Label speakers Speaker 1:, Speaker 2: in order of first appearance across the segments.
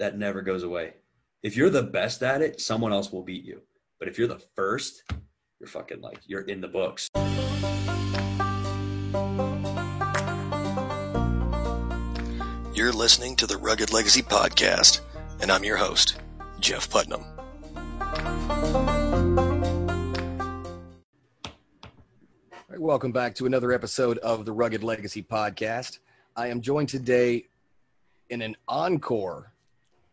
Speaker 1: that never goes away. If you're the best at it, someone else will beat you. But if you're the first, you're fucking like you're in the books.
Speaker 2: You're listening to the Rugged Legacy Podcast, and I'm your host, Jeff Putnam.
Speaker 3: All right, welcome back to another episode of the Rugged Legacy Podcast. I am joined today in an encore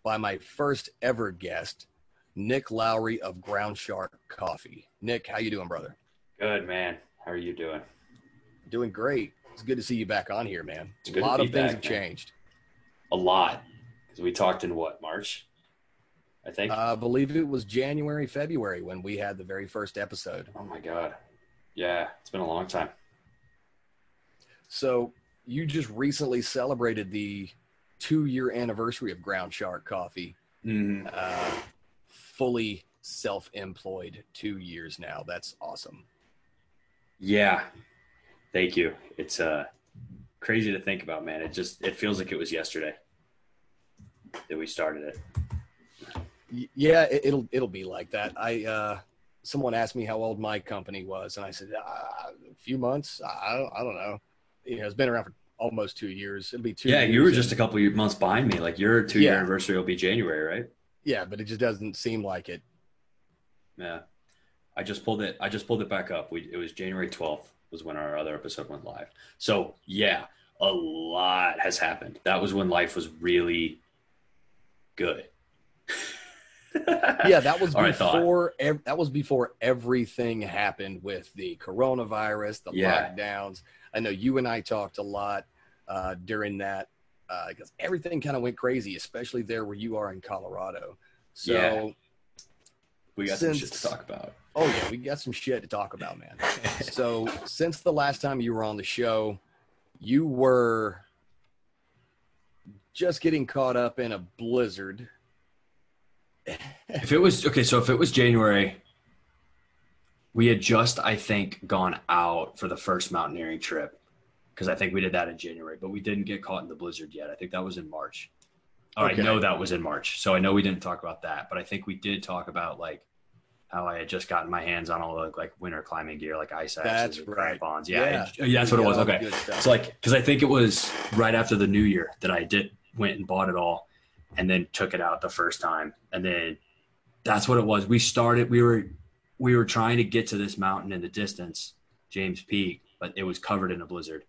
Speaker 3: by my first ever guest, Nick Lowary of Ground Shark Coffee. Nick, how you doing, brother?
Speaker 1: Good man. How are you doing?
Speaker 3: Doing great. It's good to see you back on here, man. A lot of things
Speaker 1: back,
Speaker 3: have
Speaker 1: man.
Speaker 3: changed.
Speaker 1: A lot. Because we talked in what, March? I think.
Speaker 3: I believe it was January, February when we had the very first episode.
Speaker 1: oh my God. Yeah, it's been a long time.
Speaker 3: So you just recently celebrated the two-year anniversary of Ground Shark Coffee.
Speaker 1: Mm-hmm.
Speaker 3: uh, fully self-employed two years now. That's awesome.
Speaker 1: Yeah. Thank you. It's uh crazy to think about, man. It just it feels like it was yesterday that we started it.
Speaker 3: Yeah, it, it'll it'll be like that. I uh, someone asked me how old my company was, and I said uh, a few months. I I don't, I don't know. You know, it's been around for almost two years. It'll be two.
Speaker 1: Yeah, you were just a couple of months behind me. Like your two year
Speaker 3: Yeah.
Speaker 1: anniversary will be January, right?
Speaker 3: yeah, but it just doesn't seem like it.
Speaker 1: Yeah. I just pulled it I just pulled it back up. We it was January 12th was when our other episode went live. So, yeah, a lot has happened. That was when life was really good.
Speaker 3: Yeah, that was
Speaker 1: All right, thought.
Speaker 3: before. ev- that was before everything happened with the coronavirus, the
Speaker 1: Yeah.
Speaker 3: lockdowns. I know you and I talked a lot uh, during that because everything kind of went crazy, especially there where you are in Colorado. So,
Speaker 1: Yeah. we got some shit to talk about.
Speaker 3: oh yeah, we got some shit to talk about, man. so, since the last time you were on the show, you were just getting caught up in a blizzard.
Speaker 1: If it was okay, so if it was January, we had just, I think, gone out for the first mountaineering trip because I think we did that in January, but we didn't get caught in the blizzard yet. I think that was in March. Oh,
Speaker 3: Okay.
Speaker 1: I know that was in March, so I know we didn't talk about that, but I think we did talk about like how I had just gotten my hands on all the like winter climbing gear, like ice axes, and
Speaker 3: right.
Speaker 1: crampons. Yeah,
Speaker 3: Yeah.
Speaker 1: yeah, that's what it was.
Speaker 3: got all the
Speaker 1: Okay, so like, because I think it was right after the New Year that I did went and bought it all, and then took it out the first time, and then that's what it was. We started. We were we were trying to get to this mountain in the distance, James Peak, but it was covered in a blizzard,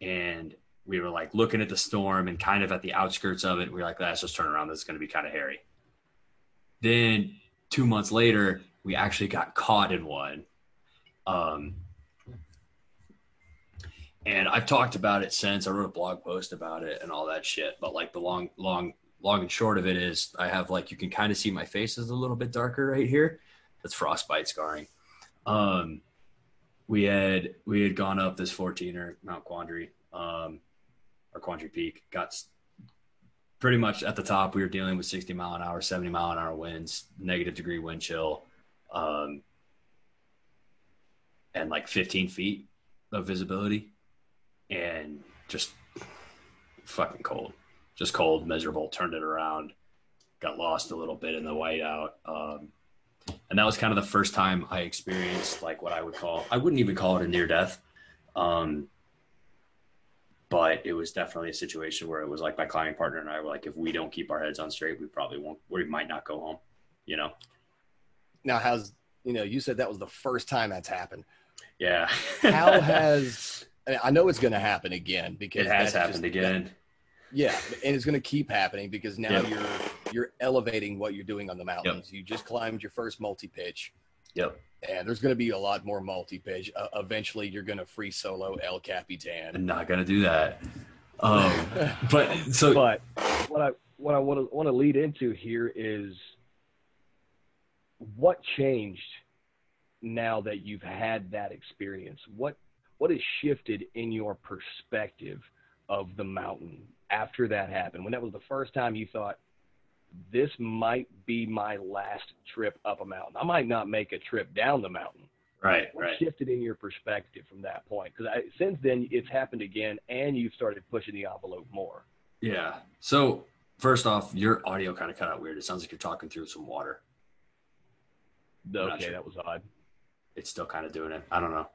Speaker 1: and we were like looking at the storm and kind of at the outskirts of it. We were like, let's just turn around. This is going to be kind of hairy. Then two months later, we actually got caught in one. Um, and I've talked about it since. I wrote a blog post about it and all that shit. But like the long, long, long and short of it is, I have like you can kind of see my face is a little bit darker right here. That's frostbite scarring. Um, we had we had gone up this 14er Mount Quandary, um, or Quandary Peak. Got pretty much at the top. We were dealing with 60 mile an hour, 70 mile an hour winds, negative degree wind chill, um, and like 15 feet of visibility and just fucking cold, just cold, miserable. Turned it around, got lost a little bit in the whiteout, um, and that was kind of the first time I experienced like what I would call I wouldn't even call it a near death, um, but it was definitely a situation where it was like my climbing partner and I were like, if we don't keep our heads on straight, we probably won't. We might not go home, you know.
Speaker 3: Now, how's you know? You said that was the first time that's happened.
Speaker 1: Yeah.
Speaker 3: How has I know it's going to happen again because
Speaker 1: it has happened
Speaker 3: just-
Speaker 1: again?
Speaker 3: Yeah, and it's going to keep happening because now
Speaker 1: Yep.
Speaker 3: you're you're elevating what you're doing on the mountains. You just climbed your first multi pitch,
Speaker 1: Yep.
Speaker 3: and there's going to be a lot more multi pitch. Uh, eventually, you're going to free solo El Capitan.
Speaker 1: I'm not gonna do that. Um, but so
Speaker 4: but what I what I want to want to lead into here is what changed now that you've had that experience. What what has shifted in your perspective of the mountain after that happened? When that was the first time you thought this might be my last trip up a mountain. I might not make a trip down the mountain.
Speaker 1: right,
Speaker 4: What
Speaker 1: right.
Speaker 4: shifted in your perspective from that point? Because since then it's happened again, and you've started pushing the envelope more.
Speaker 1: Yeah. So first off, your audio kind of cut out weird. It sounds like you're talking through some water.
Speaker 3: Okay,
Speaker 1: sure.
Speaker 3: that was odd.
Speaker 1: It's still kind of doing it. I don't know.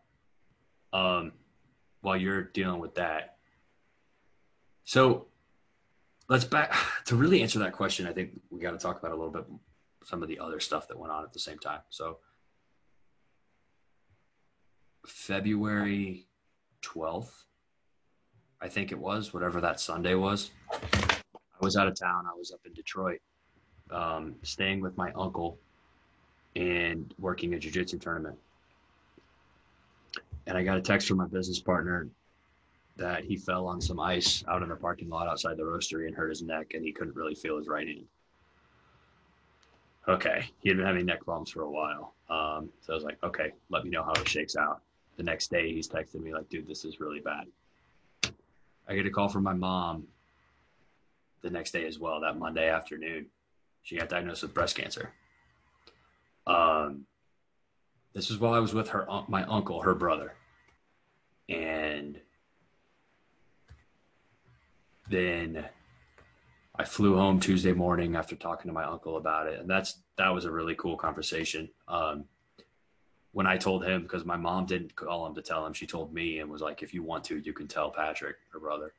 Speaker 1: Um, while you're dealing with that, so let's back to really answer that question. I think we got to talk about a little bit some of the other stuff that went on at the same time. So February 12th, I think it was, whatever that Sunday was. I was out of town. I was up in Detroit, um, staying with my uncle and working a jiu-jitsu tournament. And I got a text from my business partner that he fell on some ice out in the parking lot outside the roastery and hurt his neck and he couldn't really feel his right hand. Okay. He had been having neck problems for a while. Um, so I was like, okay, let me know how it shakes out. The next day he's texting me like, dude, this is really bad. I get a call from my mom the next day as well, that Monday afternoon. She got diagnosed with breast cancer. Um, this is while I was with her, my uncle, her brother, and then I flew home Tuesday morning after talking to my uncle about it, and that's that was a really cool conversation. Um, when I told him, because my mom didn't call him to tell him, she told me and was like, "If you want to, you can tell Patrick, her brother."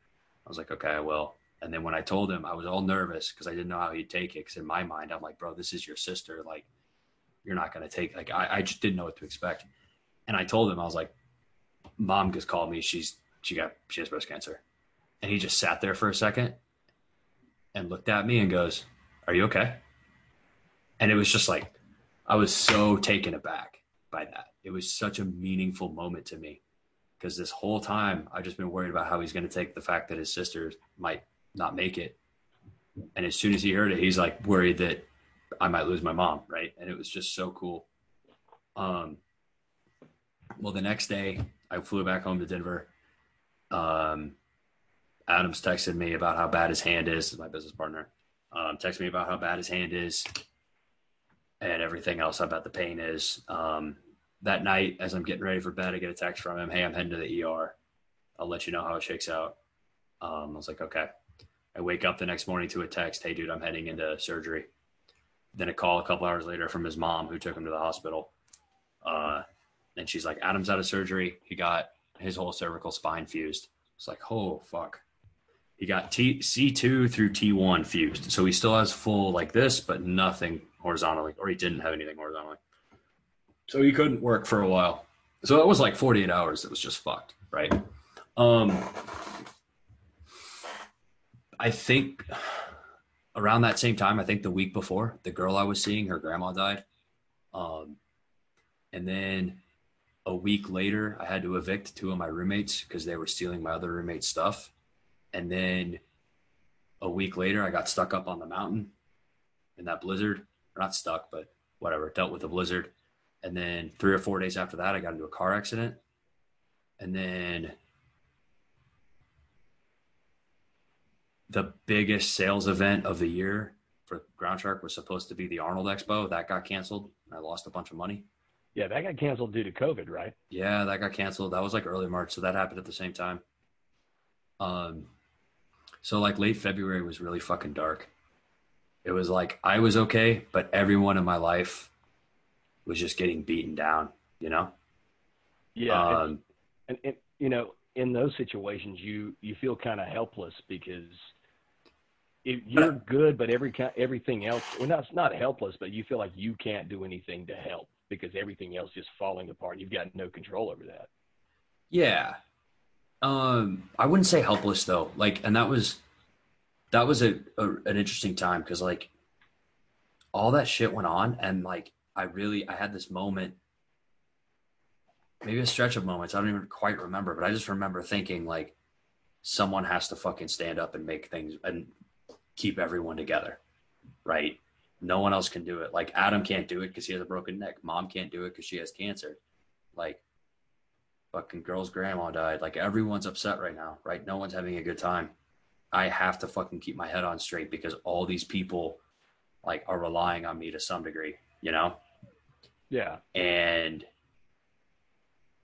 Speaker 1: I was like, "Okay, I will." And then when I told him, I was all nervous because I didn't know how he'd take it. Because in my mind, I'm like, "Bro, this is your sister. Like, you're not going to take like I, I just didn't know what to expect and i told him i was like mom just called me she's she got she has breast cancer and he just sat there for a second and looked at me and goes are you okay and it was just like i was so taken aback by that it was such a meaningful moment to me because this whole time i've just been worried about how he's going to take the fact that his sister might not make it and as soon as he heard it he's like worried that I might lose my mom, right? And it was just so cool. Um, well, the next day I flew back home to Denver. Um, Adams texted me about how bad his hand is. My business partner um, texted me about how bad his hand is, and everything else about the pain is. Um, that night, as I'm getting ready for bed, I get a text from him. Hey, I'm heading to the ER. I'll let you know how it shakes out. Um, I was like, okay. I wake up the next morning to a text. Hey, dude, I'm heading into surgery then a call a couple hours later from his mom who took him to the hospital. Uh, and she's like, Adam's out of surgery. He got his whole cervical spine fused. It's like, oh, fuck. He got T- C2 through T1 fused. So he still has full like this, but nothing horizontally, or he didn't have anything horizontally. So he couldn't work for a while. So it was like 48 hours. It was just fucked, right? Um, I think around that same time, I think the week before, the girl I was seeing, her grandma died. Um, and then a week later, I had to evict two of my roommates because they were stealing my other roommate's stuff. And then a week later, I got stuck up on the mountain in that blizzard. Or not stuck, but whatever, dealt with the blizzard. And then three or four days after that, I got into a car accident. And then the biggest sales event of the year for Ground Shark was supposed to be the Arnold Expo. That got canceled. I lost a bunch of money.
Speaker 3: Yeah, that got canceled due to COVID, right?
Speaker 1: Yeah, that got canceled. That was like early March, so that happened at the same time. Um, so like late February was really fucking dark. It was like I was okay, but everyone in my life was just getting beaten down. You know?
Speaker 3: Yeah,
Speaker 1: Um,
Speaker 3: and, and you know, in those situations, you you feel kind of helpless because if you're good, but every everything else, well, not not helpless, but you feel like you can't do anything to help because everything else is falling apart. You've got no control over that.
Speaker 1: Yeah. Um, I wouldn't say helpless though. Like, and that was that was a, a an interesting time because like all that shit went on, and like I really I had this moment, maybe a stretch of moments. I don't even quite remember, but I just remember thinking like someone has to fucking stand up and make things and keep everyone together, right? No one else can do it. Like Adam can't do it because he has a broken neck. Mom can't do it because she has cancer. Like fucking girl's grandma died. Like everyone's upset right now, right? No one's having a good time. I have to fucking keep my head on straight because all these people like are relying on me to some degree, you know?
Speaker 3: Yeah,
Speaker 1: And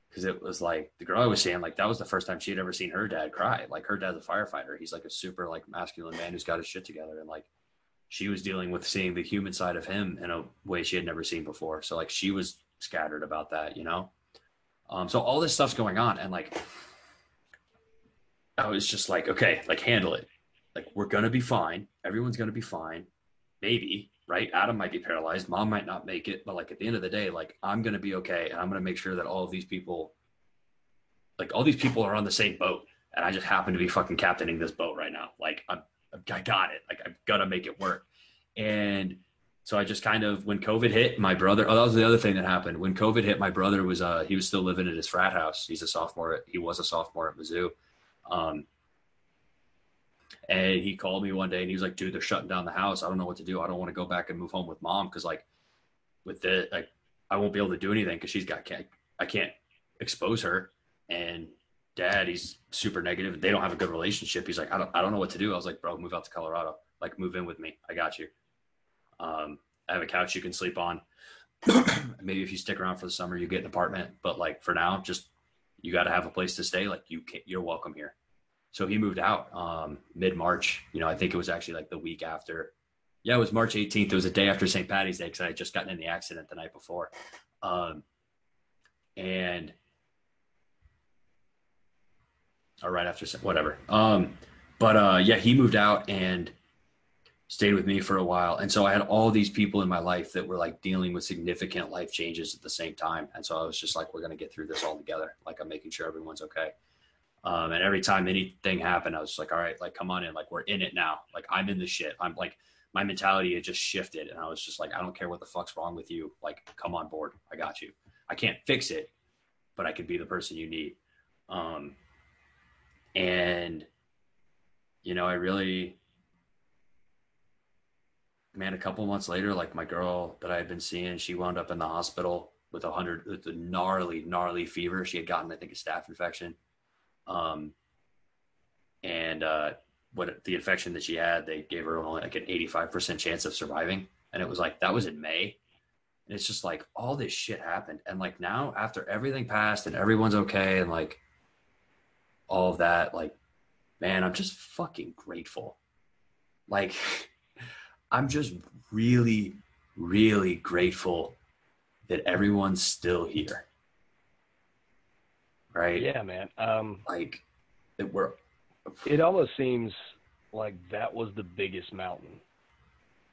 Speaker 1: because it was like the girl I was saying, like that was the first time she had ever seen her dad cry. Like her dad's a firefighter. He's like a super like masculine man who's got his shit together, and like she was dealing with seeing the human side of him in a way she had never seen before. So like she was scattered about that, you know. Um, so all this stuff's going on, and like I was just like, okay, like handle it. Like we're gonna be fine. Everyone's gonna be fine. Maybe right? Adam might be paralyzed. Mom might not make it, but like at the end of the day, like I'm gonna be okay, and I'm gonna make sure that all of these people, like all these people, are on the same boat, and I just happen to be fucking captaining this boat right now. Like I'm, I got it. Like I've got to make it work, and so I just kind of when COVID hit, my brother. Oh, that was the other thing that happened when COVID hit. My brother was uh he was still living at his frat house. He's a sophomore. At, he was a sophomore at Mizzou. Um, and he called me one day and he was like, dude, they're shutting down the house. I don't know what to do. I don't want to go back and move home with mom because like with the like I won't be able to do anything because she's got can't I can't expose her. And dad, he's super negative. They don't have a good relationship. He's like, I don't I don't know what to do. I was like, bro, move out to Colorado. Like move in with me. I got you. Um, I have a couch you can sleep on. Maybe if you stick around for the summer, you get an apartment. But like for now, just you got to have a place to stay. Like you can't, you're welcome here so he moved out um, mid March. You know, I think it was actually like the week after. Yeah, it was March 18th. It was a day after St. Patty's Day because I had just gotten in the accident the night before. Um, and or right after whatever. Um, but uh, yeah, he moved out and stayed with me for a while. And so I had all these people in my life that were like dealing with significant life changes at the same time. And so I was just like, we're going to get through this all together. Like I'm making sure everyone's okay. Um, and every time anything happened, I was like, all right, like, come on in. Like, we're in it now. Like, I'm in the shit. I'm like, my mentality had just shifted. And I was just like, I don't care what the fuck's wrong with you. Like, come on board. I got you. I can't fix it, but I could be the person you need. Um, and, you know, I really, man, a couple months later, like my girl that I had been seeing, she wound up in the hospital with a hundred, with a gnarly, gnarly fever. She had gotten, I think, a staph infection um, and uh, what the infection that she had, they gave her only like an 85% chance of surviving. And it was like, that was in May. And it's just like all this shit happened. And like now, after everything passed and everyone's okay, and like all of that, like, man, I'm just fucking grateful. Like, I'm just really, really grateful that everyone's still here right?
Speaker 3: Yeah, man. Um,
Speaker 1: like it were.
Speaker 3: It almost seems like that was the biggest mountain.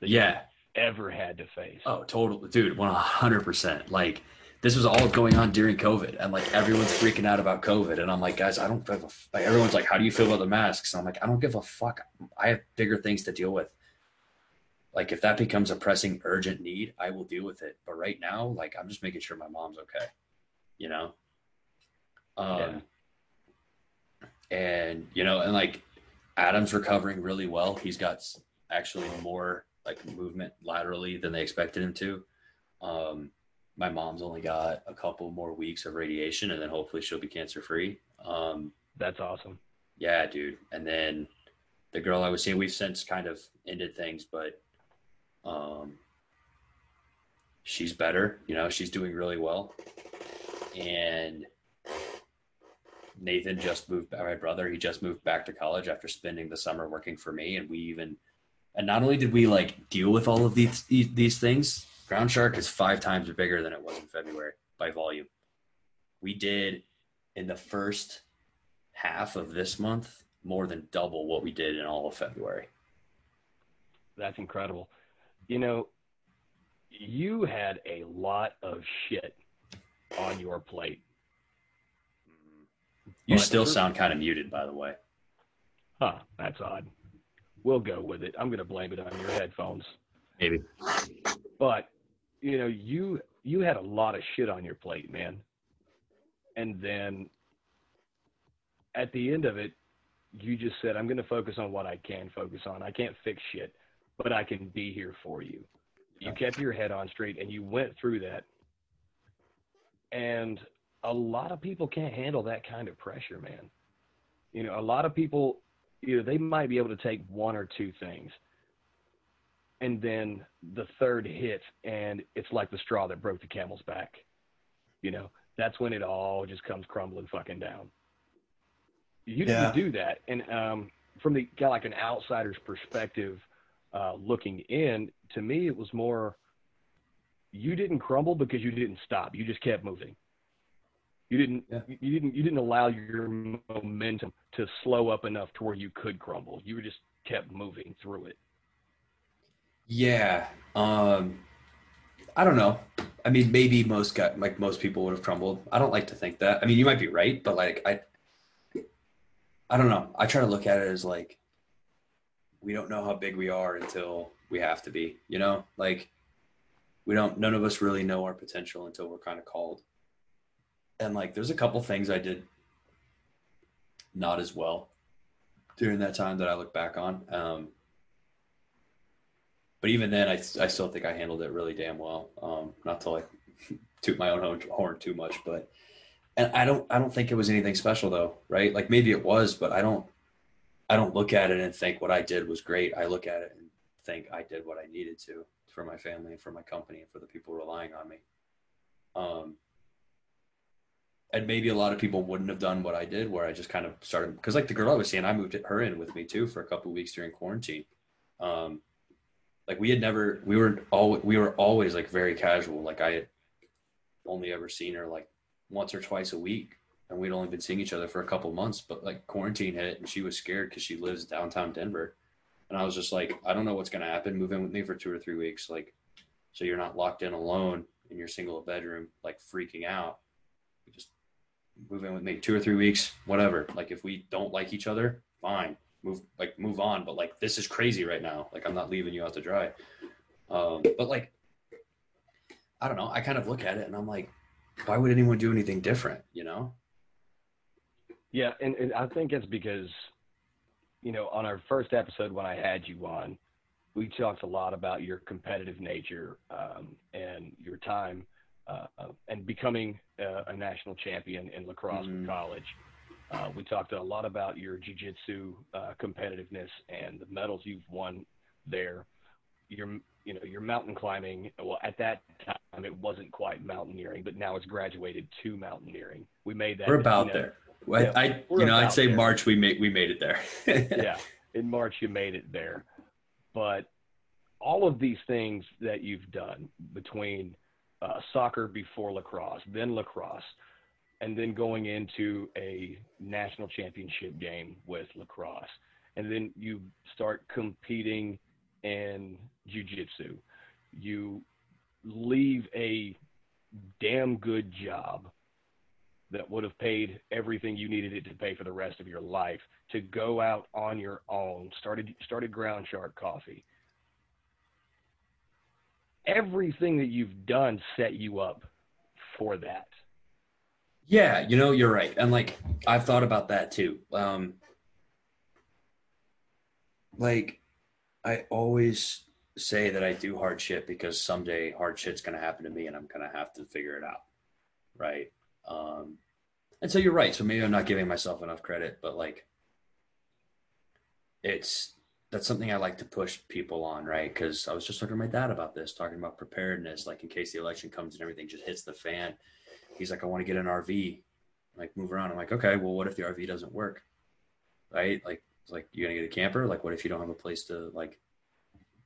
Speaker 1: That yeah.
Speaker 3: ever had to face.
Speaker 1: Oh, totally, dude. One hundred percent. Like this was all going on during COVID, and like everyone's freaking out about COVID, and I'm like, guys, I don't give a. F-. Like everyone's like, how do you feel about the masks? And I'm like, I don't give a fuck. I have bigger things to deal with. Like if that becomes a pressing, urgent need, I will deal with it. But right now, like I'm just making sure my mom's okay. You know. Um, yeah. And you know, and like Adam's recovering really well. He's got actually more like movement laterally than they expected him to. Um, my mom's only got a couple more weeks of radiation, and then hopefully she'll be cancer free. Um,
Speaker 3: That's awesome.
Speaker 1: Yeah, dude. And then the girl I was seeing, we've since kind of ended things, but um, she's better. You know, she's doing really well, and Nathan just moved. My brother, he just moved back to college after spending the summer working for me, and we even, and not only did we like deal with all of these these things, Ground Shark is five times bigger than it was in February by volume. We did in the first half of this month more than double what we did in all of February.
Speaker 3: That's incredible. You know, you had a lot of shit on your plate mm-hmm.
Speaker 1: you still sound kind of muted, by the way.
Speaker 3: Huh, that's odd. We'll go with it. I'm going to blame it on your headphones.
Speaker 1: Maybe.
Speaker 3: But, you know, you you had a lot of shit on your plate, man. And then at the end of it, you just said, I'm going to focus on what I can focus on. I can't fix shit, but I can be here for you. You kept your head on straight and you went through that. And a lot of people can't handle that kind of pressure, man. You know, a lot of people, you know, they might be able to take one or two things, and then the third hit, and it's like the straw that broke the camel's back. You know, that's when it all just comes crumbling fucking down. You
Speaker 1: Yeah.
Speaker 3: didn't do that, and um, from the kind like an outsider's perspective, uh, looking in, to me, it was more. You didn't crumble because you didn't stop. You just kept moving. You didn't.
Speaker 1: Yeah.
Speaker 3: You didn't. You didn't allow your momentum to slow up enough to where you could crumble. You were just kept moving through it.
Speaker 1: Yeah. Um, I don't know. I mean, maybe most got like most people would have crumbled. I don't like to think that. I mean, you might be right, but like I, I don't know. I try to look at it as like we don't know how big we are until we have to be. You know, like we don't. None of us really know our potential until we're kind of called. And like, there's a couple things I did not as well during that time that I look back on. Um, but even then, I, I still think I handled it really damn well. Um, not to like toot my own horn, horn too much, but and I don't I don't think it was anything special though, right? Like maybe it was, but I don't I don't look at it and think what I did was great. I look at it and think I did what I needed to for my family and for my company and for the people relying on me. Um, and maybe a lot of people wouldn't have done what I did, where I just kind of started because, like the girl I was seeing, I moved her in with me too for a couple weeks during quarantine. Um, like we had never, we were all, we were always like very casual. Like I had only ever seen her like once or twice a week, and we'd only been seeing each other for a couple months. But like quarantine hit, and she was scared because she lives downtown Denver, and I was just like, I don't know what's gonna happen. Move in with me for two or three weeks, like, so you're not locked in alone in your single bedroom, like freaking out. Just move in with me two or three weeks, whatever. Like if we don't like each other, fine, move like move on. But like this is crazy right now. Like I'm not leaving you out to dry. Um, but like I don't know. I kind of look at it and I'm like, why would anyone do anything different? You know?
Speaker 3: Yeah, and, and I think it's because, you know, on our first episode when I had you on, we talked a lot about your competitive nature um, and your time uh, and becoming uh, a national champion in lacrosse in college. Uh, we talked a lot about your jiu-jitsu uh, competitiveness and the medals you've won there. Your, you know, your mountain climbing. Well, at that time it wasn't quite mountaineering, but now it's graduated to mountaineering. We made that.
Speaker 1: We're about
Speaker 3: you know,
Speaker 1: there. I,
Speaker 3: Yeah,
Speaker 1: I you know, I'd say
Speaker 3: there.
Speaker 1: March we made we made it there.
Speaker 3: yeah, in March you made it there. But all of these things that you've done between uh, soccer before lacrosse, then lacrosse, and then going into a national championship game with lacrosse, and then you start competing in jujitsu. You leave a damn good job that would have paid everything you needed it to pay for the rest of your life to go out on your own started started ground shark coffee everything that you've done set you up for that
Speaker 1: Yeah, you know, you're right. And like I've thought about that too. Um like I always say that I do hard shit because someday hard shit's gonna happen to me and I'm gonna have to figure it out. Right. Um and so you're right. So maybe I'm not giving myself enough credit, but like it's that's something I like to push people on, right? Because I was just talking to my dad about this, talking about preparedness, like in case the election comes and everything just hits the fan. He's like, I want to get an RV, like move around. I'm like, okay, well, what if the RV doesn't work? Right? Like, like you're gonna get a camper? Like, what if you don't have a place to like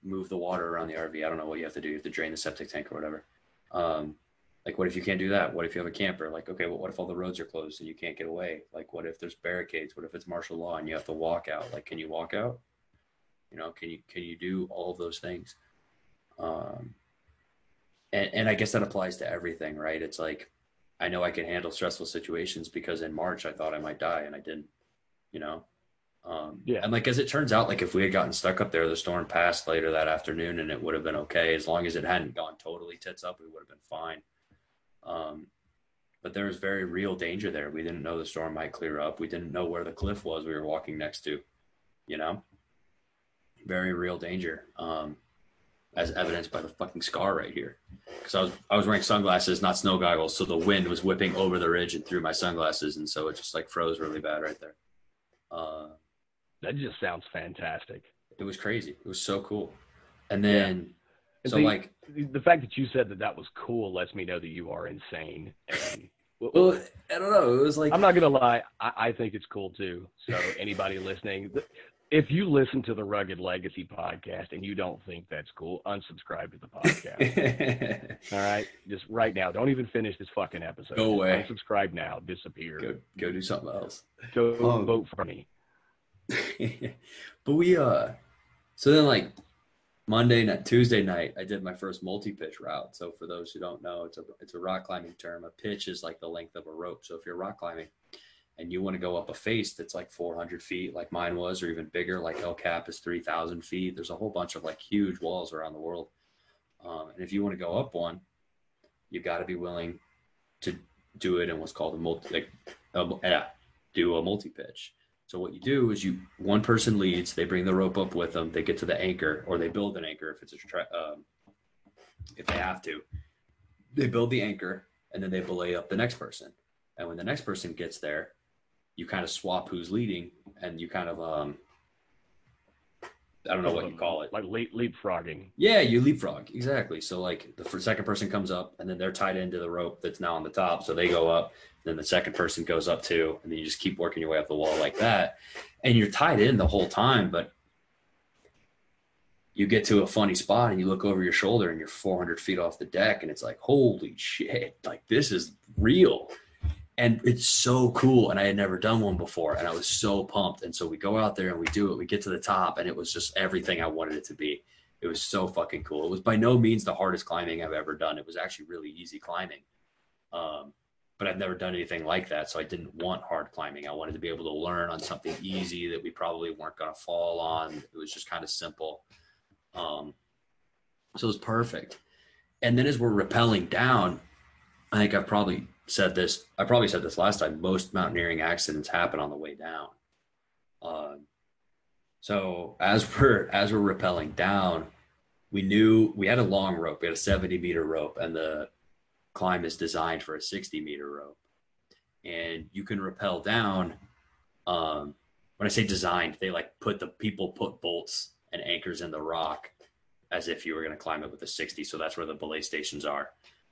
Speaker 1: move the water around the RV? I don't know what you have to do. You have to drain the septic tank or whatever. Um, like, what if you can't do that? What if you have a camper? Like, okay, well, what if all the roads are closed and you can't get away? Like, what if there's barricades? What if it's martial law and you have to walk out? Like, can you walk out? You know, can you can you do all of those things? Um, and and I guess that applies to everything, right? It's like I know I can handle stressful situations because in March I thought I might die and I didn't. You know, um,
Speaker 3: Yeah.
Speaker 1: And like as it turns out, like if we had gotten stuck up there, the storm passed later that afternoon, and it would have been okay as long as it hadn't gone totally tits up. We would have been fine. Um, but there was very real danger there. We didn't know the storm might clear up. We didn't know where the cliff was we were walking next to. You know, very real danger. Um, as evidenced by the fucking scar right here. Because I was I was wearing sunglasses, not snow goggles, so the wind was whipping over the ridge and through my sunglasses, and so it just like froze really bad right there. Uh,
Speaker 3: that just sounds fantastic
Speaker 1: it was crazy. It was so cool. And then so
Speaker 3: see,
Speaker 1: like
Speaker 3: the fact that you said that that was cool lets me know that you are insane and
Speaker 1: Well, I don't know. It was like
Speaker 3: I'm not gonna lie. I, I think it's cool too. So anybody listening, if you listen to the Rugged Legacy podcast and you don't think that's cool, unsubscribe to the podcast. All right, just right now. Don't even finish this fucking episode.
Speaker 1: Go away.
Speaker 3: Unsubscribe now. Disappear.
Speaker 1: go go do something else.
Speaker 3: Go
Speaker 1: Um,
Speaker 3: vote for me.
Speaker 1: but we uh so then like Monday night Tuesday night I did my first multi pitch route. So for those who don't know, it's a it's a rock climbing term. A pitch is like the length of a rope. So if you're rock climbing and you want to go up a face that's like 400 feet like mine was or even bigger like El Cap is 3000 feet there's a whole bunch of like huge walls around the world um, and if you want to go up one you've got to be willing to do it in what's called a multi like a, yeah, do a multi pitch so what you do is you one person leads they bring the rope up with them they get to the anchor or they build an anchor if it's a tra- um, if they have to. They build the anchor and then they belay up the next person. And when the next person gets there you kind of swap who's leading and you kind of um I don't know what you call it.
Speaker 3: Like leap, leapfrogging.
Speaker 1: Yeah, you leapfrog. Exactly. So like the second person comes up and then they're tied into the rope that's now on the top. So they go up, then the second person goes up too, and then you just keep working your way up the wall like that. And you're tied in the whole time, but you get to a funny spot and you look over your shoulder and you're 400 feet off the deck and it's like, holy shit, like this is real. And it's so cool. And I had never done one before and I was so pumped. And so we go out there and we do it. We get to the top and it was just everything I wanted it to be. It was so fucking cool. It was by no means the hardest climbing I've ever done. It was actually really easy climbing. Um, but I've never done anything like that. So I didn't want hard climbing. I wanted to be able to learn on something easy that we probably weren't going to fall on. It was just kind of simple. Um, so it was perfect. And then as we're rappelling down, I think I've probably said this. I probably said this last time. Most mountaineering accidents happen on the way down. Um, so as we're as we're rappelling down, we knew we had a long rope. We had a 70 meter rope, and the climb is designed for a 60 meter rope. And you can rappel down. Um, when I say designed, they like put the people put bolts and anchors in the rock as if you were going to climb it with a 60. So that's where the belay stations are.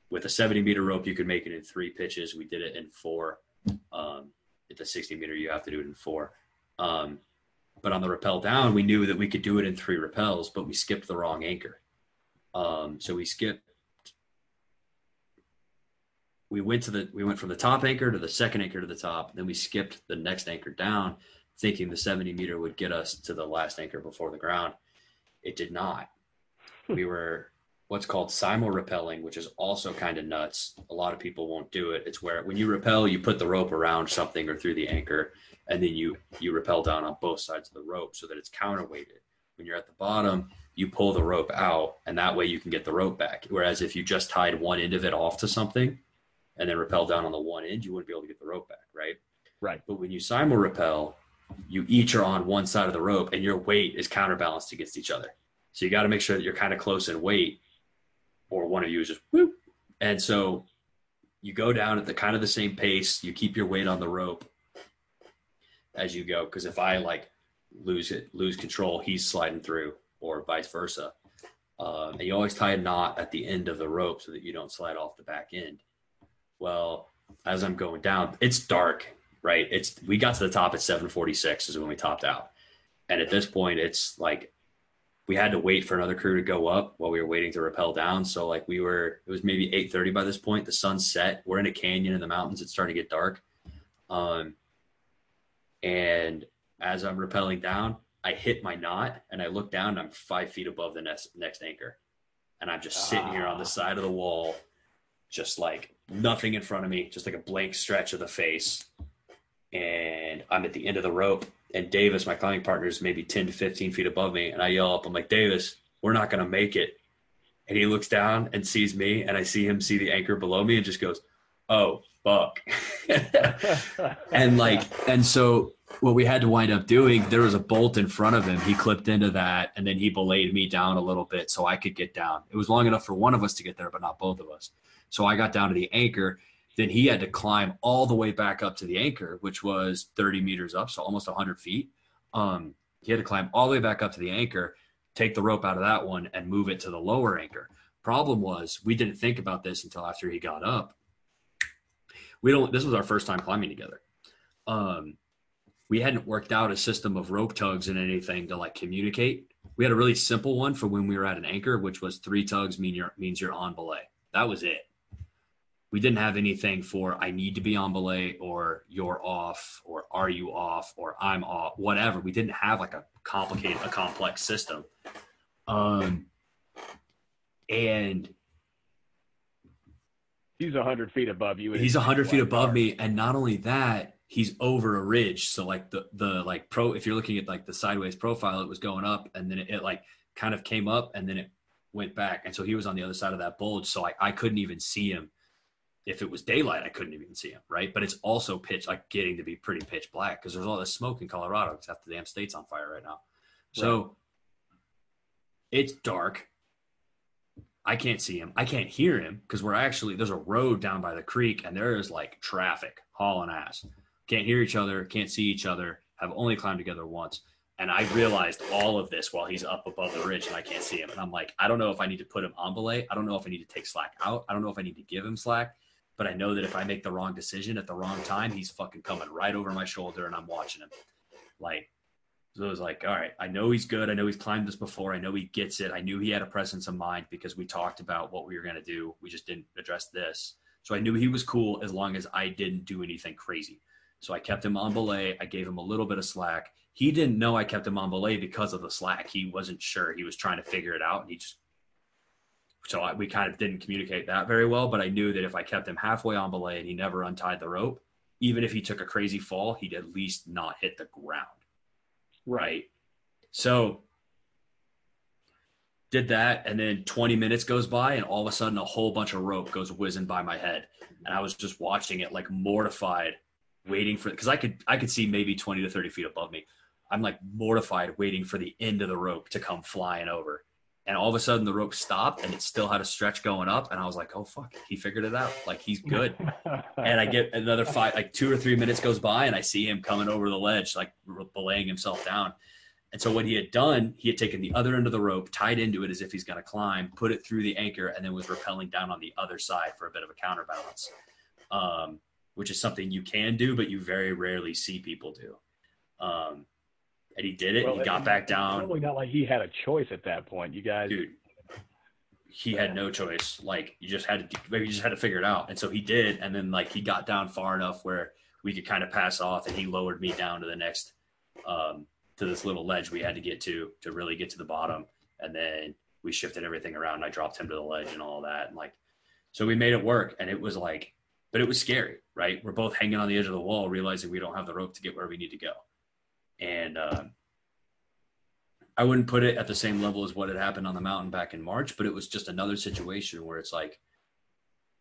Speaker 1: With a 70 meter rope, you could make it in three pitches. We did it in four. Um, at the 60 meter, you have to do it in four. Um, but on the rappel down, we knew that we could do it in three rappels, but we skipped the wrong anchor. Um, so we skipped. We went to the we went from the top anchor to the second anchor to the top. Then we skipped the next anchor down, thinking the 70 meter would get us to the last anchor before the ground. It did not. we were what's called simul rappelling, which is also kind of nuts. A lot of people won't do it. It's where when you rappel, you put the rope around something or through the anchor, and then you you rappel down on both sides of the rope so that it's counterweighted. When you're at the bottom, you pull the rope out, and that way you can get the rope back. Whereas if you just tied one end of it off to something and then rappel down on the one end, you wouldn't be able to get the rope back, right?
Speaker 3: Right.
Speaker 1: But when you simul rappel, you each are on one side of the rope, and your weight is counterbalanced against each other. So you got to make sure that you're kind of close in weight, or one of you is just whoop. And so you go down at the kind of the same pace. You keep your weight on the rope as you go, because if I like lose it, lose control, he's sliding through, or vice versa. Uh, and you always tie a knot at the end of the rope so that you don't slide off the back end. Well, as I'm going down, it's dark, right? It's we got to the top at 746 is when we topped out. And at this point, it's like we had to wait for another crew to go up while we were waiting to rappel down. So like we were, it was maybe 8:30 by this point. The sun set. We're in a canyon in the mountains. It's starting to get dark. Um, and as I'm rappelling down, I hit my knot and I look down. And I'm five feet above the next next anchor, and I'm just sitting here on the side of the wall, just like nothing in front of me, just like a blank stretch of the face. And I'm at the end of the rope, and Davis, my climbing partner, is maybe 10 to 15 feet above me. And I yell up, I'm like, Davis, we're not going to make it. And he looks down and sees me, and I see him see the anchor below me and just goes, Oh, fuck. and like, and so what we had to wind up doing, there was a bolt in front of him. He clipped into that, and then he belayed me down a little bit so I could get down. It was long enough for one of us to get there, but not both of us. So I got down to the anchor. Then he had to climb all the way back up to the anchor, which was 30 meters up, so almost 100 feet. Um, he had to climb all the way back up to the anchor, take the rope out of that one, and move it to the lower anchor. Problem was, we didn't think about this until after he got up. we don't. This was our first time climbing together. Um, we hadn't worked out a system of rope tugs and anything to like communicate. We had a really simple one for when we were at an anchor, which was three tugs mean you're, means you're on belay. That was it. We didn't have anything for I need to be on belay or you're off or are you off or I'm off, whatever. We didn't have like a complicated, a complex system. Um, and
Speaker 3: he's a hundred feet above you.
Speaker 1: he's a hundred feet above me, and not only that, he's over a ridge. So like the the like pro, if you're looking at like the sideways profile, it was going up, and then it, it like kind of came up, and then it went back, and so he was on the other side of that bulge. So I I couldn't even see him. If it was daylight, I couldn't even see him, right? But it's also pitch like getting to be pretty pitch black because there's all this smoke in Colorado because half the damn state's on fire right now. So it's dark. I can't see him. I can't hear him because we're actually there's a road down by the creek and there is like traffic hauling ass. Can't hear each other, can't see each other, have only climbed together once. And I realized all of this while he's up above the ridge and I can't see him. And I'm like, I don't know if I need to put him on belay. I don't know if I need to take slack out. I don't know if I need to give him slack. But I know that if I make the wrong decision at the wrong time, he's fucking coming right over my shoulder and I'm watching him. Like, so it was like, all right, I know he's good. I know he's climbed this before. I know he gets it. I knew he had a presence of mind because we talked about what we were going to do. We just didn't address this. So I knew he was cool as long as I didn't do anything crazy. So I kept him on belay. I gave him a little bit of slack. He didn't know I kept him on belay because of the slack. He wasn't sure. He was trying to figure it out, and he just. So I, we kind of didn't communicate that very well. But I knew that if I kept him halfway on belay and he never untied the rope, even if he took a crazy fall, he'd at least not hit the ground. Right. So did that, and then 20 minutes goes by, and all of a sudden, a whole bunch of rope goes whizzing by my head, and I was just watching it, like mortified, waiting for because I could I could see maybe 20 to 30 feet above me. I'm like mortified, waiting for the end of the rope to come flying over, and all of a sudden, the rope stopped, and it still had a stretch going up, and I was like, oh fuck, he figured it out, like he's good. and I get another five, like two or three minutes goes by, and I see him coming over the ledge, like belaying himself down. And so what he had done, he had taken the other end of the rope, tied into it as if he's going to climb, put it through the anchor, and then was rappelling down on the other side for a bit of a counterbalance, um, which is something you can do, but you very rarely see people do. Um, and he did it.
Speaker 3: Well,
Speaker 1: he got
Speaker 3: it-
Speaker 1: back down.
Speaker 3: Probably not like he had a choice at that point. You guys,
Speaker 1: dude he had no choice. Like you just had to maybe you just had to figure it out. And so he did and then like he got down far enough where we could kind of pass off and he lowered me down to the next um to this little ledge we had to get to to really get to the bottom. And then we shifted everything around. And i dropped him to the ledge and all that and like so we made it work. And it was like but it was scary right? We're both hanging on the edge of the wall realizing we don't have the rope to get where we need to go and um I wouldn't put it at the same level as what had happened on the mountain back in March, but it was just another situation where it's like,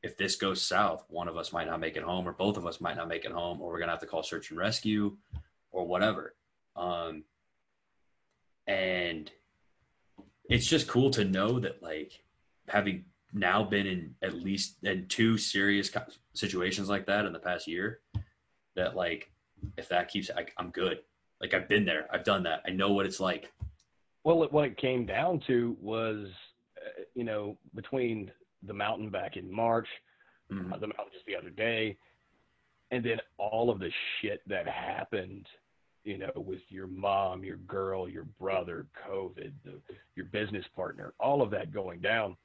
Speaker 1: if this goes south, one of us might not make it home, or both of us might not make it home, or we're gonna have to call search and rescue, or whatever. Um, and it's just cool to know that, like, having now been in at least in two serious situations like that in the past year, that like, if that keeps, I, I'm good. Like I've been there, I've done that, I know what it's like.
Speaker 3: Well, what it came down to was, uh, you know, between the mountain back in March,
Speaker 1: Mhm.
Speaker 3: uh, the mountain just the other day, and then all of the shit that happened, you know, with your mom, your girl, your brother, COVID, the, your business partner, all of that going down.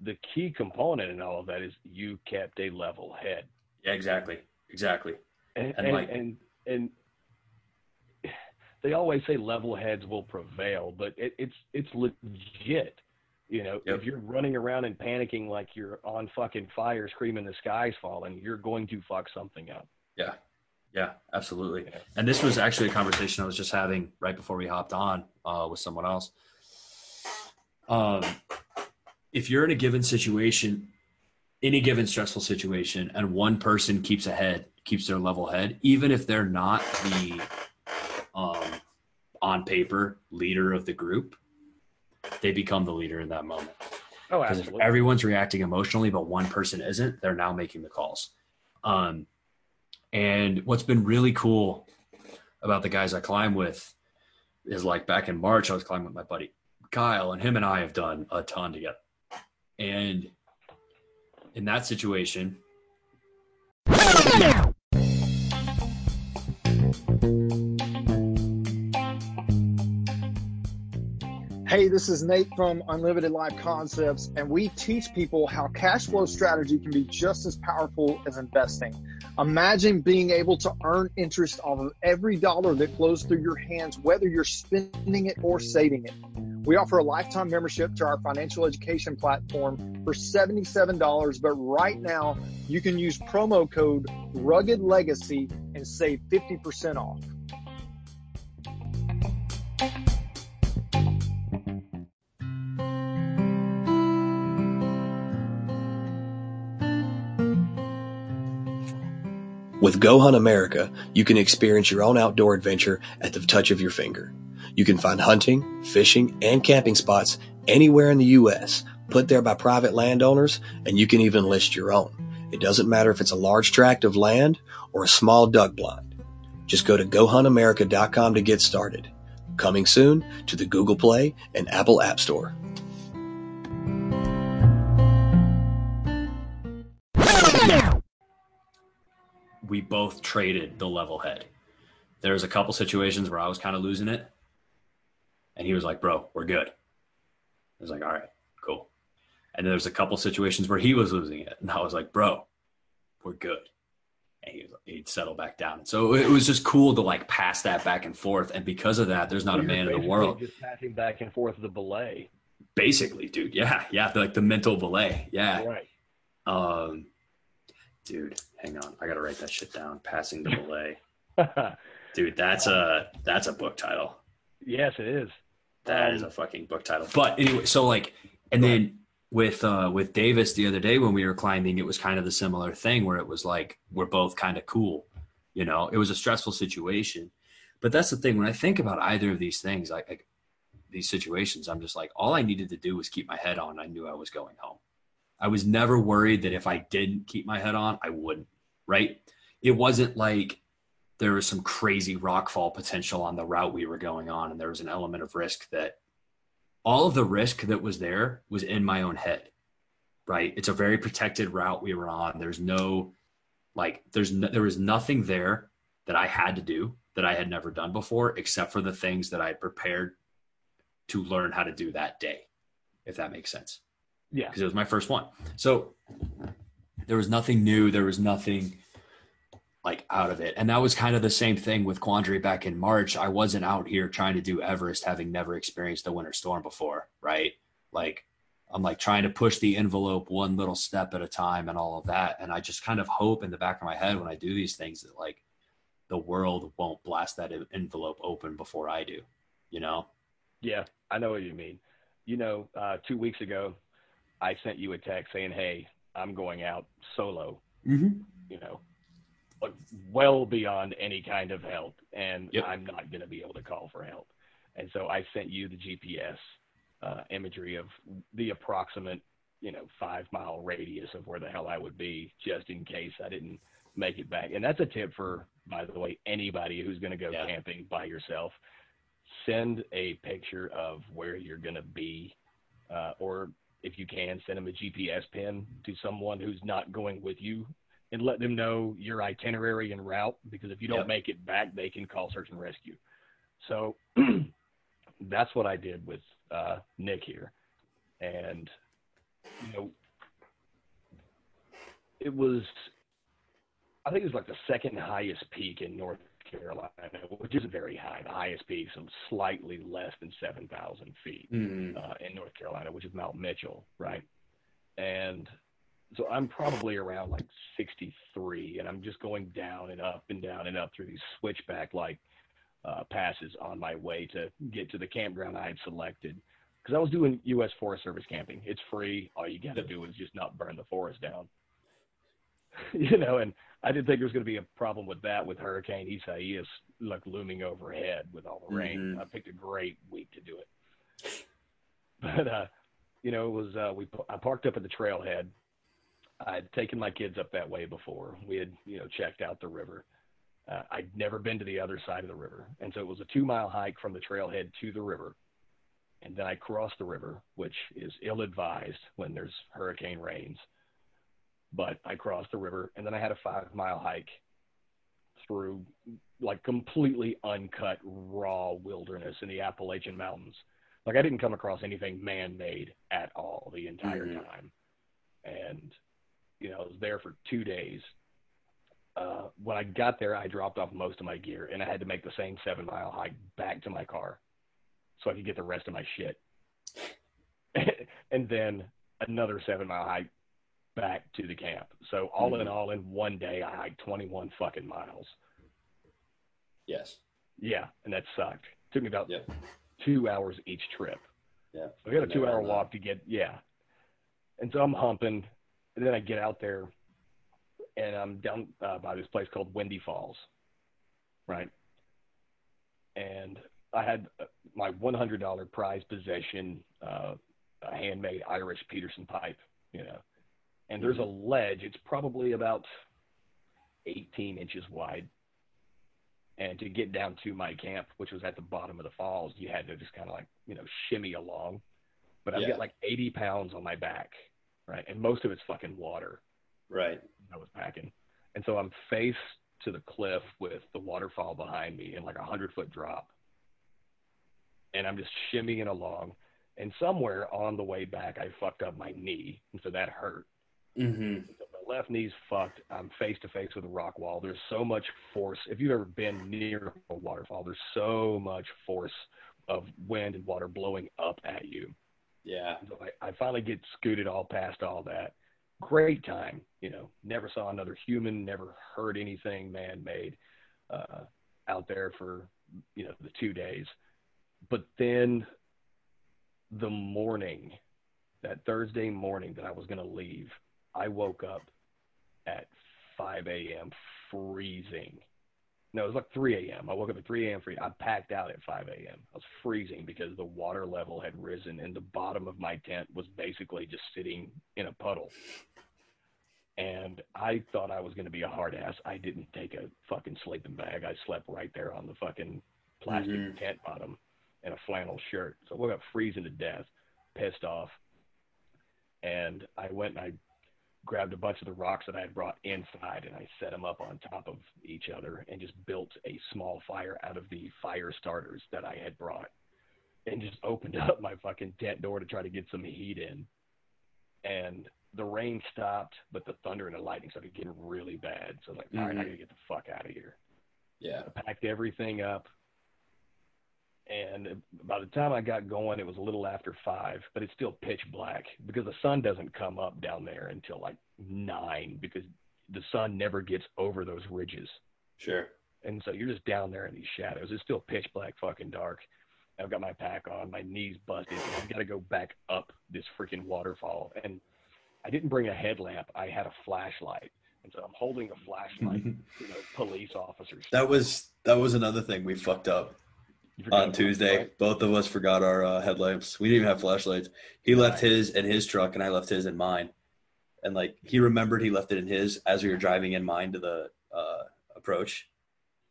Speaker 3: The key component in all of that is you kept a level head.
Speaker 1: Yeah, exactly, exactly.
Speaker 3: and
Speaker 1: And
Speaker 3: and,
Speaker 1: like-
Speaker 3: and and they always say level heads will prevail, but it, it's it's legit. You know,
Speaker 1: Yep.
Speaker 3: if you're running around and panicking like you're on fucking fire, screaming the sky's falling, you're going to fuck something up.
Speaker 1: Yeah, yeah, absolutely.
Speaker 3: Yeah.
Speaker 1: And this was actually a conversation I was just having right before we hopped on uh, with someone else. Um, if you're in a given situation, any given stressful situation, and one person keeps ahead, keeps their level head, even if they're not the on paper leader of the group, they become the leader in that moment.
Speaker 3: Oh,
Speaker 1: Because if everyone's reacting emotionally, but one person isn't, they're now making the calls. Um, and what's been really cool about the guys I climb with is like back in March, I was climbing with my buddy Kyle, and him and I have done a ton together. And in that situation,
Speaker 5: Hey, this is Nate from Unlimited Life Concepts, and we teach people how cash flow strategy can be just as powerful as investing. Imagine being able to earn interest off of every dollar that flows through your hands, whether you're spending it or saving it. We offer a lifetime membership to our financial education platform for $77, but right now you can use promo code Rugged Legacy and save 50% off.
Speaker 2: With Go Hunt America, you can experience your own outdoor adventure at the touch of your finger. You can find hunting, fishing, and camping spots anywhere in the U.S., put there by private landowners, and you can even list your own. It doesn't matter if it's a large tract of land or a small duck blind. Just go to GoHuntAmerica.com to get started. Coming soon to the Google Play and Apple App Store.
Speaker 1: We both traded the level head. There was a couple situations where I was kind of losing it, and he was like, "Bro, we're good." I was like, "All right, cool." And then there was a couple situations where he was losing it, and I was like, "Bro, we're good." And he was, he'd settle back down. So it was just cool to like pass that back and forth, and because of that, there's not a man in the world.
Speaker 3: Just passing back and forth the belay.
Speaker 1: Basically, dude. Yeah, yeah, like the mental belay. Yeah.
Speaker 3: Right.
Speaker 1: Um, dude, hang on, I gotta write that shit down. Passing the belay, dude. That's a that's a book title.
Speaker 3: yes, it is.
Speaker 1: That
Speaker 3: Um,
Speaker 1: is a fucking book title. But anyway, so like, and then with uh with Davis the other day when we were climbing, it was kind of the similar thing where it was like we're both kind of cool. You know, it was a stressful situation. But that's the thing. When I think about either of these things, like, like these situations, I'm just like, all I needed to do was keep my head on. I knew I was going home. I was never worried that if I didn't keep my head on, I wouldn't. Right? It wasn't like there was some crazy rockfall potential on the route we were going on, and there was an element of risk that all of the risk that was there was in my own head. Right? It's a very protected route we were on. There's no like there's no, there was nothing there that I had to do that I had never done before, except for the things that I prepared to learn how to do that day, if that makes sense
Speaker 3: Yeah.
Speaker 1: because it was my first one. So there was nothing new. There was nothing like out of it. And that was kind of the same thing with Quandary back in March. I wasn't out here trying to do Everest having never experienced a winter storm before, right? Like I'm like trying to push the envelope one little step at a time and all of that. And I just kind of hope in the back of my head when I do these things that like the world won't blast that envelope open before I do, you know?
Speaker 3: Yeah, I know what you mean. You know, uh, two weeks ago, I sent you a text saying, "Hey, I'm going out solo."
Speaker 1: Mm-hmm.
Speaker 3: You know, well beyond any kind of help, and
Speaker 1: Yep.
Speaker 3: I'm not going to be able to call for help. And so I sent you the GPS uh, imagery of the approximate, you know, five mile radius of where the hell I would be, just in case I didn't make it back. And that's a tip for, by the way, anybody who's going to go
Speaker 1: Yeah.
Speaker 3: camping by yourself. Send a picture of where you're going to be, uh, or if you can, send them a GPS pin to someone who's not going with you and let them know your itinerary and route because if you don't
Speaker 1: Yep.
Speaker 3: make it back, they can call search and rescue. So that's what I did with uh, Nick here. And, you know, it was, I think it was like the second highest peak in North Carolina, which isn't very high. The highest peak is slightly less than 7,000 feet
Speaker 1: Mm-hmm.
Speaker 3: uh, in North Carolina, which is Mount Mitchell, right? And so I'm probably around like 63, and I'm just going down and up and down and up through these switchback like uh, passes on my way to get to the campground I had selected. Because I was doing U.S. Forest Service camping. It's free. All you got to do is just not burn the forest down. you know, and I didn't think there was going to be a problem with that with Hurricane Isaias like looming overhead with all the rain.
Speaker 1: Mhm.
Speaker 3: I picked a great week to do it. But uh, you know, it was uh, we I parked up at the trailhead. I'd taken my kids up that way before. We had you know checked out the river. Uh, I'd never been to the other side of the river, and so it was a two mile hike from the trailhead to the river. And then I crossed the river, which is ill advised when there's hurricane rains. But I crossed the river, and then I had a five mile hike through like completely uncut raw wilderness in the Appalachian Mountains. Like I didn't come across anything man made at all the entire
Speaker 1: Mhm.
Speaker 3: time. And you know, I was there for two days. Uh, when I got there, I dropped off most of my gear, and I had to make the same seven mile hike back to my car so I could get the rest of my shit. and then another seven mile hike back to the camp. So all in
Speaker 1: Mhm.
Speaker 3: all, in one day, I hiked 21 fucking miles.
Speaker 1: Yes.
Speaker 3: Yeah, and that sucked. Took me about
Speaker 1: Yep.
Speaker 3: two hours each trip.
Speaker 1: Yeah.
Speaker 3: So I got a two hour walk to get yeah. And so I'm humping, and then I get out there, and I'm down uh, by this place called Windy Falls, right? And I had uh, my $100 prize possession, uh, a handmade Irish Peterson pipe, you know. And mm-hmm. there's a ledge. It's probably about 18 inches wide. And to get down to my camp, which was at the bottom of the falls, you had to just kind of like, you know, shimmy along. But I've
Speaker 1: Yeah.
Speaker 3: got like 80 pounds on my back, right? And most of it's fucking water
Speaker 1: Right.
Speaker 3: I was packing. And so I'm face to the cliff with the waterfall behind me and like a hundred foot drop. And I'm just shimmying along. And somewhere on the way back, I fucked up my knee. And so that hurt.
Speaker 1: Mm-hmm.
Speaker 3: So my left knee's fucked. I'm face to face with a rock wall. There's so much force. If you've ever been near a waterfall, there's so much force of wind and water blowing up at you.
Speaker 1: Yeah.
Speaker 3: So I, I finally get scooted all past all that. Great time, you know. Never saw another human. Never heard anything man-made uh, out there for you know the two days. But then the morning, that Thursday morning that I was going to leave, I woke up at 5 a.m. freezing. No, it was like 3 a.m. I woke up at 3 a.m. free. I packed out at 5 a.m. I was freezing because the water level had risen and the bottom of my tent was basically just sitting in a puddle. And I thought I was going to be a hard ass. I didn't take a fucking sleeping bag. I slept right there on the fucking plastic
Speaker 1: Mhm.
Speaker 3: tent bottom in a flannel shirt. So I woke up freezing to death, pissed off. And I went and I grabbed a bunch of the rocks that I had brought inside and I set them up on top of each other and just built a small fire out of the fire starters that I had brought and just opened up my fucking tent door to try to get some heat in. And the rain stopped, but the thunder and the lightning started getting really bad. So I was like, all right, I
Speaker 1: Mhm.
Speaker 3: gotta get the fuck out of here.
Speaker 1: Yeah.
Speaker 3: I packed everything up. And by the time I got going, it was a little after five, but it's still pitch black because the sun doesn't come up down there until like nine because the sun never gets over those ridges.
Speaker 1: Sure.
Speaker 3: And so you're just down there in these shadows. It's still pitch black, fucking dark. I've got my pack on, my knees busted. I've got to go back up this freaking waterfall. And I didn't bring a headlamp. I had a flashlight. And so I'm holding a flashlight, you know, police officers.
Speaker 6: That was that was another thing we fucked up
Speaker 3: You forgot
Speaker 6: on Tuesday. Both of us forgot our uh, headlamps. We didn't even have flashlights. He left his in his truck, and I left his in mine. And like he remembered, he left it in his as we were driving in mine to the uh, approach.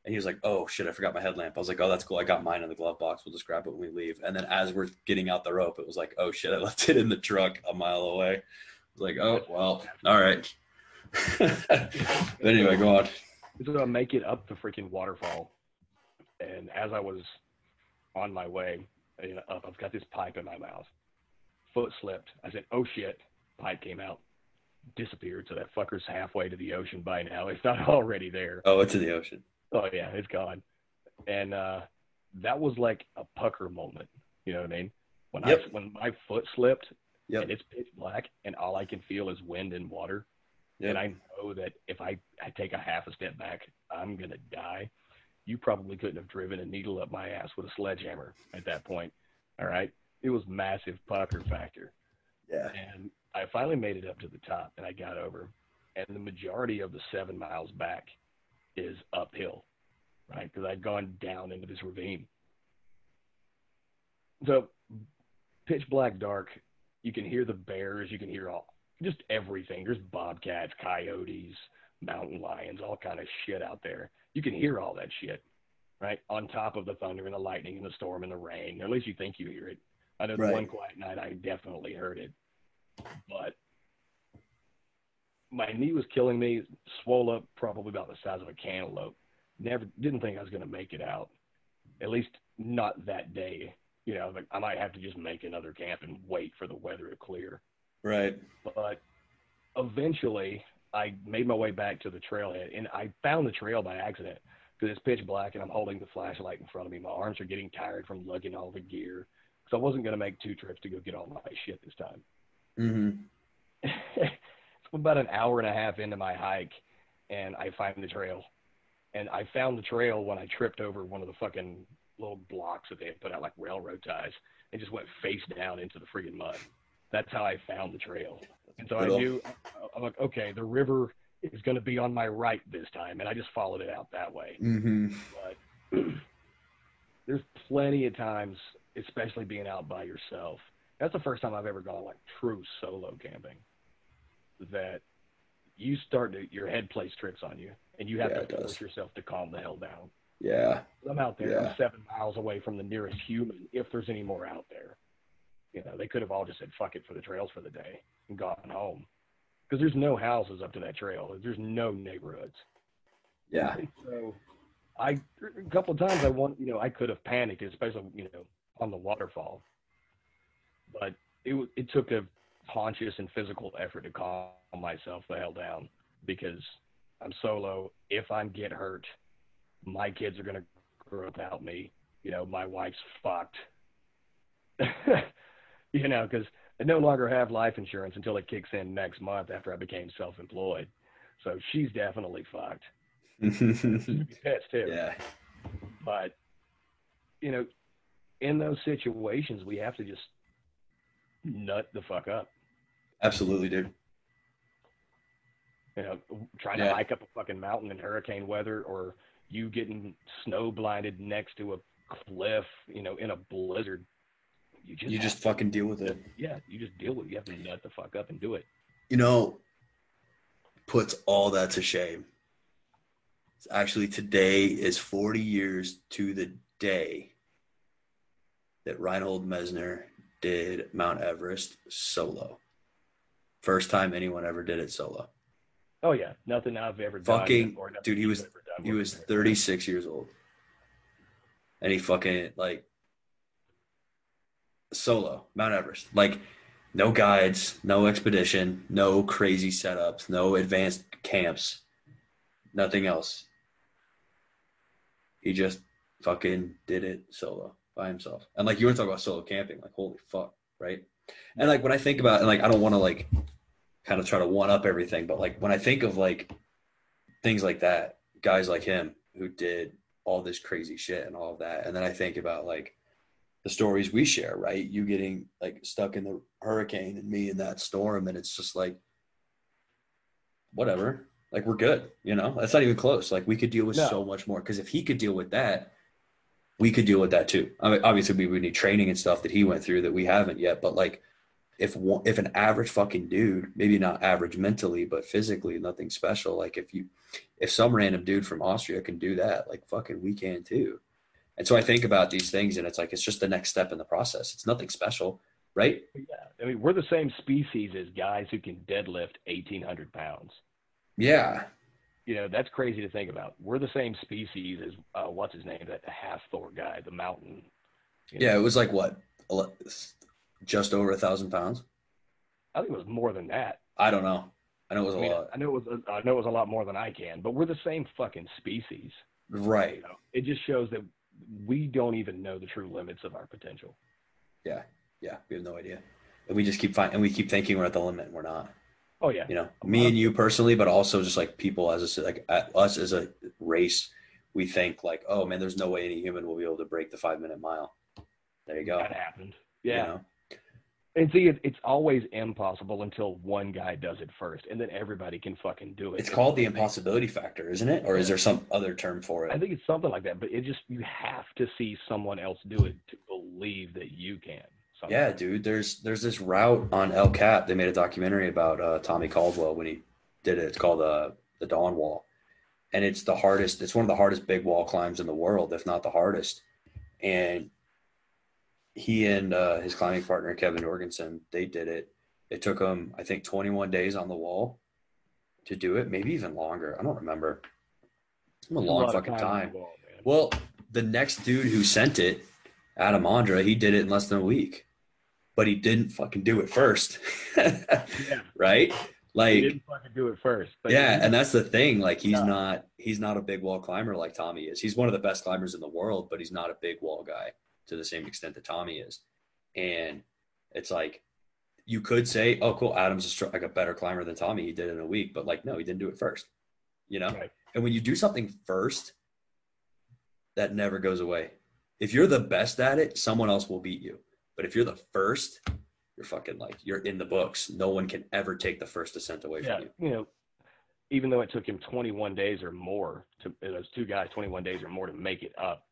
Speaker 6: And he was like, "Oh shit, I forgot my headlamp." I was like, "Oh, that's cool. I got mine in the glove box. We'll just grab it when we leave." And then as we're getting out the rope, it was like, "Oh shit, I left it in the truck a mile away." I was like, "Oh well, all right." but anyway, go on.
Speaker 3: So I make it up the freaking waterfall, and as I was on my way you know, up, I've got this pipe in my mouth. Foot slipped. I said, "Oh shit!" Pipe came out, disappeared. So that fucker's halfway to the ocean by now. It's not already there.
Speaker 6: Oh, it's in the ocean.
Speaker 3: Oh yeah, it's gone. And uh, that was like a pucker moment. You know what I mean? When
Speaker 6: Yep.
Speaker 3: I when my foot slipped
Speaker 6: Yep.
Speaker 3: and it's pitch black and all I can feel is wind and water.
Speaker 6: Yep.
Speaker 3: And I know that if I, I take a half a step back, I'm gonna die. You probably couldn't have driven a needle up my ass with a sledgehammer at that point. All right. It was massive pucker factor.
Speaker 6: Yeah.
Speaker 3: And I finally made it up to the top and I got over. And the majority of the seven miles back is uphill, right? Because I'd gone down into this ravine. So, pitch black dark, you can hear the bears, you can hear all just everything. There's bobcats, coyotes, mountain lions, all kind of shit out there. You can hear all that shit, right? On top of the thunder and the lightning and the storm and the rain. Or at least you think you hear it. I know the
Speaker 6: Right.
Speaker 3: one quiet night I definitely heard it. But my knee was killing me, swole up probably about the size of a cantaloupe. Never didn't think I was going to make it out, at least not that day. You know, like I might have to just make another camp and wait for the weather to clear.
Speaker 1: Right.
Speaker 3: But eventually, I made my way back to the trailhead, and I found the trail by accident because it's pitch black, and I'm holding the flashlight in front of me. My arms are getting tired from lugging all the gear, because I wasn't going to make two trips to go get all my shit this time.
Speaker 1: Mm-hmm.
Speaker 3: it's about an hour and a half into my hike, and I find the trail. And I found the trail when I tripped over one of the fucking little blocks that they had put out like railroad ties and just went face down into the freaking mud. That's how I found the trail. And so I knew, I'm like, okay, the river is going to be on my right this time. And I just followed it out that way.
Speaker 1: Mm-hmm.
Speaker 3: But there's plenty of times, especially being out by yourself. That's the first time I've ever gone like true solo camping. That you start to your head plays tricks on you, and you have
Speaker 1: Yeah,
Speaker 3: to
Speaker 1: it does.
Speaker 3: force yourself to calm the hell down.
Speaker 1: Yeah.
Speaker 3: I'm out there.
Speaker 1: Yeah.
Speaker 3: I'm seven miles away from the nearest human, if there's any more out there. You know, they could have all just said "fuck it" for the trails for the day and gone home, because there's no houses up to that trail. There's no neighborhoods.
Speaker 1: Yeah.
Speaker 3: So, I a couple of times I want you know I could have panicked, especially you know on the waterfall, but it it took a conscious and physical effort to calm myself the hell down because I'm solo. If I get hurt, my kids are gonna grow up without me. You know, my wife's fucked. you know, because I no longer have life insurance until it kicks in next month after I became self-employed. So she's definitely fucked. Pissed too.
Speaker 1: yeah.
Speaker 3: But you know, in those situations, we have to just nut the fuck up.
Speaker 1: Absolutely, dude.
Speaker 3: You know, trying
Speaker 1: Yeah.
Speaker 3: to hike up a fucking mountain in hurricane weather, or you getting snow blinded next to a cliff, you know, in a blizzard. You just,
Speaker 1: You just
Speaker 3: to-
Speaker 1: fucking deal with it.
Speaker 3: yeah, you just deal with it. You have to nut the fuck up and do it.
Speaker 1: You know, puts all that to shame. It's actually today is 40 years to the day that Reinhold Messner did Mount Everest solo. First time anyone ever did it solo.
Speaker 3: Oh yeah, nothing I've ever done.
Speaker 1: Fucking-
Speaker 3: or
Speaker 1: dude, he was- He was 36 years old. And he fucking like solo Mount Everest. Like no guides, no expedition, no crazy setups, no advanced camps, nothing else. He just fucking did it solo by himself. And like you were talking about solo camping, like holy fuck, right? And like when I think about and like I don't want to like kind of try to one up everything, but like when I think of like things like that, guys like him who did all this crazy shit and all of that. And then I think about like the stories we share, right? You getting like stuck in the hurricane and me in that storm. And it's just like, whatever. Like we're good, you know? That's not even close. Like we could deal with
Speaker 3: No.
Speaker 1: so much more. Cause if he could deal with that, we could deal with that too. I mean, obviously we would need training and stuff that he went through that we haven't yet. But like, if one, if an average fucking dude, maybe not average mentally, but physically, nothing special. Like if you, if some random dude from Austria can do that, like fucking we can too. And so I think about these things and it's like it's just the next step in the process. It's nothing special, right?
Speaker 3: Yeah, I mean, we're the same species as guys who can deadlift eighteen hundred pounds.
Speaker 1: Yeah.
Speaker 3: You know, that's crazy to think about. We're the same species as uh, what's his name, that half Thor guy, the mountain.
Speaker 1: Yeah,
Speaker 3: know.
Speaker 1: it was like what? Just over a thousand pounds?
Speaker 3: I think it was more than that.
Speaker 1: I don't know. I know it was a
Speaker 3: I mean,
Speaker 1: lot.
Speaker 3: I know it was. I know it was a lot more than I can, but we're the same fucking species.
Speaker 1: Right.
Speaker 3: You know, it just shows that we don't even know the true limits of our potential.
Speaker 1: Yeah. Yeah. We have no idea. And we just keep finding, and we keep thinking we're at the limit and we're not.
Speaker 3: Oh yeah,
Speaker 1: you know me and you personally but also just like people as a like at us as a race we think like oh man there's no way any human will be able to break the five minute mile there you go
Speaker 3: that happened.
Speaker 1: You
Speaker 3: Yeah,
Speaker 1: know?
Speaker 3: And see, it, it's always impossible until one guy does it first, and then everybody can fucking do it.
Speaker 1: it's called the impossibility factor isn't it or is there some other term for it?
Speaker 3: I think it's something like that, but it just you have to see someone else do it to believe that you can.
Speaker 1: yeah dude there's there's this route on el cap they made a documentary about uh, tommy caldwell when he did it it's called uh, the dawn wall and it's the hardest it's one of the hardest big wall climbs in the world if not the hardest and he and uh, his climbing partner kevin jorgeson they did it it took them i think 21 days on the wall to do it, maybe even longer. I don't remember. It's a long
Speaker 3: of
Speaker 1: fucking time.
Speaker 3: involved, man.
Speaker 1: Well, the next dude who sent it, Adam Ondra, he did it in less than a week, but he didn't fucking do it first,
Speaker 3: yeah,
Speaker 1: right?
Speaker 3: he
Speaker 1: Like,
Speaker 3: didn't fucking do it first. But
Speaker 1: yeah, and that's the thing. Like, he's
Speaker 3: Yeah.
Speaker 1: not he's not a big wall climber like Tommy is. He's one of the best climbers in the world, but he's not a big wall guy to the same extent that Tommy is. And it's like you could say, "Oh, cool, Adam's a, str- like a better climber than Tommy. He did it in a week," but like, no, he didn't do it first. You know.
Speaker 3: Right.
Speaker 1: And when you do something first, that never goes away. If you're the best at it, someone else will beat you. But if you're the first, you're fucking like you're in the books. No one can ever take the first ascent away
Speaker 3: yeah,
Speaker 1: from you.
Speaker 3: you know, even though it took him 21 days or more to those two guys 21 days or more to make it up,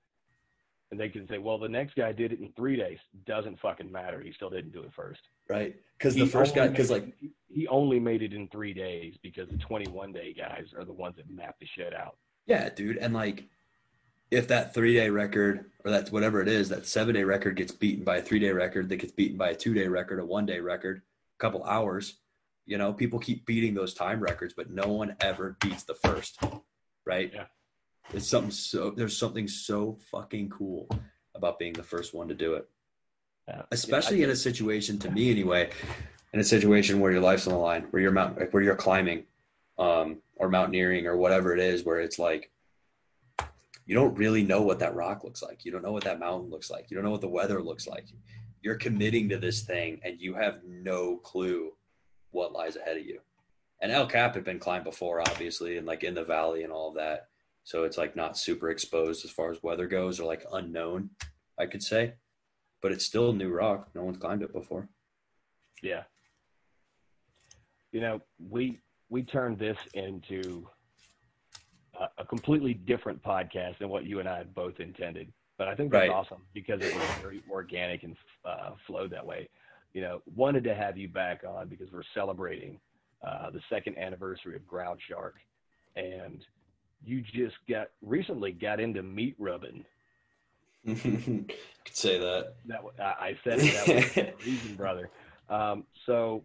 Speaker 3: and they can say, well, the next guy did it in three days. Doesn't fucking matter. He still didn't do it first.
Speaker 1: Right? Because the first guy, because like
Speaker 3: he only made it in three days because the 21 day guys are the ones that map the shit out.
Speaker 1: Yeah, dude. And like, if that three day record or that's whatever it is, that seven day record gets beaten by a three day record that gets beaten by a two day record, a one day record, a couple hours, you know, people keep beating those time records, but no one ever beats the first, right?
Speaker 3: Yeah.
Speaker 1: It's something so, there's something so fucking cool about being the first one to do it,
Speaker 3: Yeah.
Speaker 1: especially in a situation, to me anyway, in a situation where your life's on the line, where you're mount, like where you're climbing, um, or mountaineering or whatever it is, where it's like you don't really know what that rock looks like. You don't know what that mountain looks like. You don't know what the weather looks like. You're committing to this thing and you have no clue what lies ahead of you. And El Cap had been climbed before, obviously, and like in the valley and all of that. So it's like not super exposed as far as weather goes or like unknown, I could say. But it's still new rock. No one's climbed it before.
Speaker 3: Yeah. You know, we we turned this into a, a completely different podcast than what you and I had both intended. But I think that's
Speaker 1: Right.
Speaker 3: awesome because it was very organic and uh, flowed that way. You know, wanted to have you back on because we're celebrating uh, the second anniversary of Ground Shark, and you just got recently got into meat rubbing.
Speaker 1: could say that.
Speaker 3: That I I said it that a reason, brother. Um, so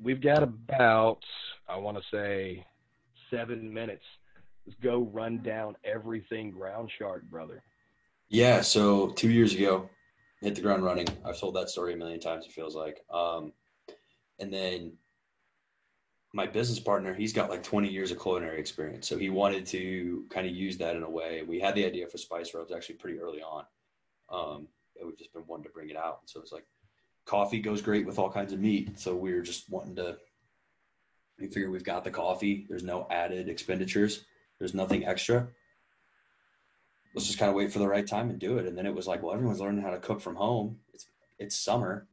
Speaker 3: we've got about I want to say seven minutes. Let's go run down everything ground shark, brother.
Speaker 1: Yeah, so two years ago, hit the ground running. I've told that story a million times, it feels like. Um, and then my business partner, he's got like 20 years of culinary experience. So he wanted to kind of use that in a way. We had the idea for Spice Rubs actually pretty early on. Um, we've just been wanting to bring it out. So it's like coffee goes great with all kinds of meat. So we were just wanting to, we figure we've got the coffee. There's no added expenditures. There's nothing extra let's just kind of wait for the right time and do it. And then it was like, well, everyone's learning how to cook from home. It's it's summer.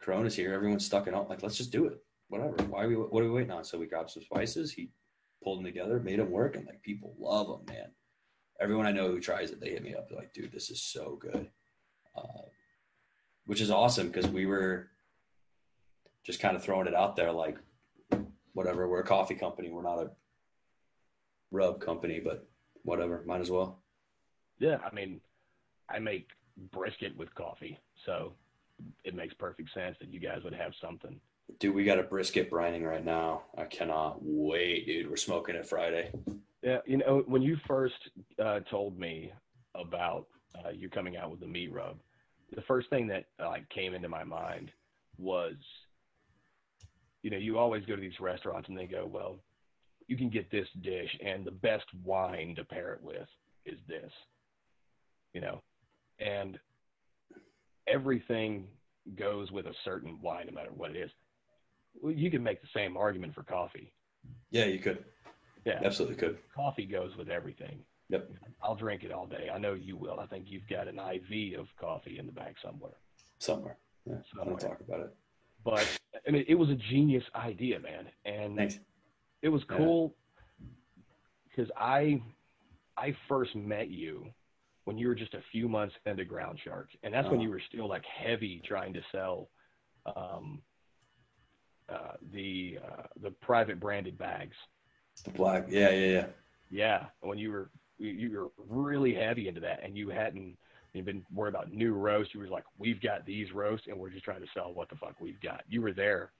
Speaker 1: Corona's here. Everyone's stuck at home. Like, let's just do it. Whatever. Why are we? What are we waiting on? So we grabbed some spices. He pulled them together, made them work, and like people love them, man. Everyone I know who tries it, they hit me up. They're like, dude, this is so good. Uh, which is awesome because we were just kind of throwing it out there, like, whatever. We're a coffee company. We're not a rub company, but whatever. Might as well.
Speaker 3: Yeah, I mean, I make brisket with coffee, so it makes perfect sense that you guys would have something.
Speaker 1: Dude, we got a brisket brining right now. I cannot wait, dude. We're smoking it Friday.
Speaker 3: Yeah, you know, when you first uh, told me about uh, you coming out with the meat rub, the first thing that uh, like came into my mind was, you know, you always go to these restaurants and they go, well, you can get this dish and the best wine to pair it with is this, you know, and everything goes with a certain wine, no matter what it is. Well, you can make the same argument for coffee.
Speaker 1: Yeah, you could.
Speaker 3: Yeah,
Speaker 1: Absolutely could.
Speaker 3: coffee goes with everything.
Speaker 1: Yep.
Speaker 3: I'll drink it all day. I know you will. I think you've got an IV of coffee in the back somewhere.
Speaker 1: Somewhere. Yeah. Somewhere. I don't talk about it.
Speaker 3: But I mean, it was a genius idea, man, and
Speaker 1: Thanks.
Speaker 3: it was cool because I I first met you when you were just a few months into Ground Shark, and that's when
Speaker 1: Uh-huh.
Speaker 3: you were still like heavy trying to sell um, uh, the uh, the private branded bags.
Speaker 1: The black. Yeah, yeah, yeah.
Speaker 3: Yeah, when you were you, were really heavy into that, and you hadn't you've been worried about new roasts. You were like, we've got these roasts, and we're just trying to sell what the fuck we've got. You were there,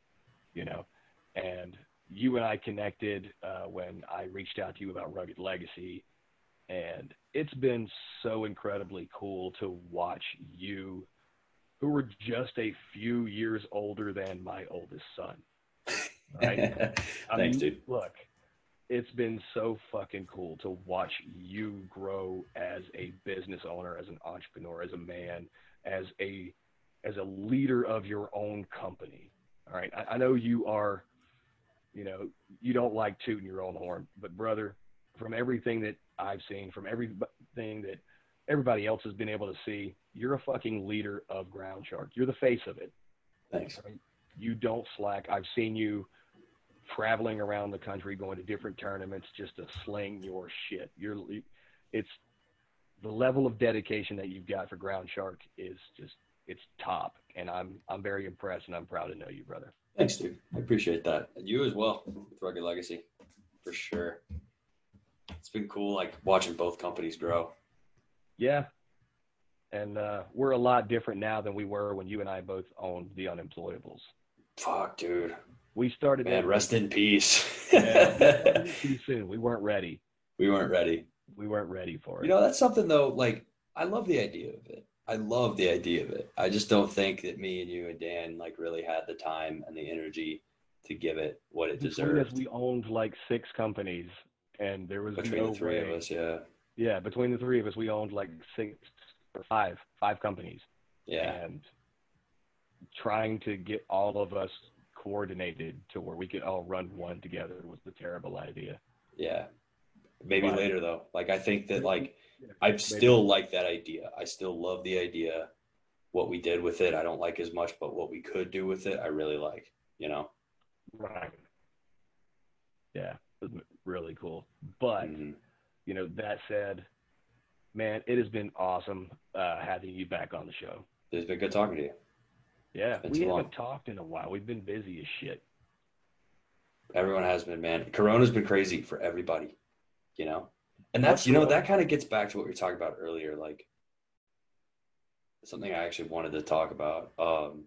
Speaker 3: you know, and you and I connected uh, when I reached out to you about Rugged Legacy, and it's been so incredibly cool to watch you, who were just a few years older than my oldest son. Right? I
Speaker 1: Thanks,
Speaker 3: mean,
Speaker 1: dude.
Speaker 3: Look, it's been so fucking cool to watch you grow as a business owner, as an entrepreneur, as a man, as a as a leader of your own company. All right, I, I know you are, you know, you don't like tooting your own horn, but brother, from everything that I've seen, from everything that everybody else has been able to see, you're a fucking leader of Ground Shark. You're the face of it.
Speaker 1: Thanks.
Speaker 3: You don't slack. I've seen you traveling around the country, going to different tournaments just to sling your shit. You're, it's the level of dedication that you've got for Ground Shark is just it's top, and I'm I'm very impressed, and I'm proud to know you, brother.
Speaker 1: Thanks, dude. I appreciate that. And you as well with Rugged Legacy, for sure. It's been cool, like watching both companies grow.
Speaker 3: Yeah, and uh, we're a lot different now than we were when you and I both owned the Unemployables.
Speaker 1: Fuck, dude.
Speaker 3: We started
Speaker 1: Man,
Speaker 3: that-
Speaker 1: rest in peace.
Speaker 3: Yeah, too soon. We weren't ready.
Speaker 1: we weren't ready.
Speaker 3: We weren't ready for it.
Speaker 1: You know, that's something though. Like, I love the idea of it. I love the idea of it. I just don't think that me and you and Dan like really had the time and the energy to give it what it
Speaker 3: between us,
Speaker 1: deserved.
Speaker 3: we owned like six companies, and there was
Speaker 1: Between
Speaker 3: no
Speaker 1: the three
Speaker 3: way.
Speaker 1: of us, yeah,
Speaker 3: Yeah, between the three of us, we owned like six or five, five companies,
Speaker 1: yeah,
Speaker 3: and trying to get all of us coordinated to where we could all run one together was the terrible idea.
Speaker 1: yeah. Maybe
Speaker 3: But-
Speaker 1: later though. Like, I think that like I
Speaker 3: Maybe.
Speaker 1: still like that idea. I still love the idea. What we did with it, I don't like as much, but what we could do with it, I really like. You know.
Speaker 3: Right. Yeah, really cool. But
Speaker 1: Mhm.
Speaker 3: You know, that said, man, it has been awesome uh, having you back on the show.
Speaker 1: It's been good talking to you.
Speaker 3: Yeah, we haven't
Speaker 1: long.
Speaker 3: talked in a while. We've been busy as shit.
Speaker 1: Everyone has been, man. Corona's been crazy for everybody, you know? And that's, you know, that kind of gets back to what we were talking about earlier. Like, something I actually wanted to talk about. Um,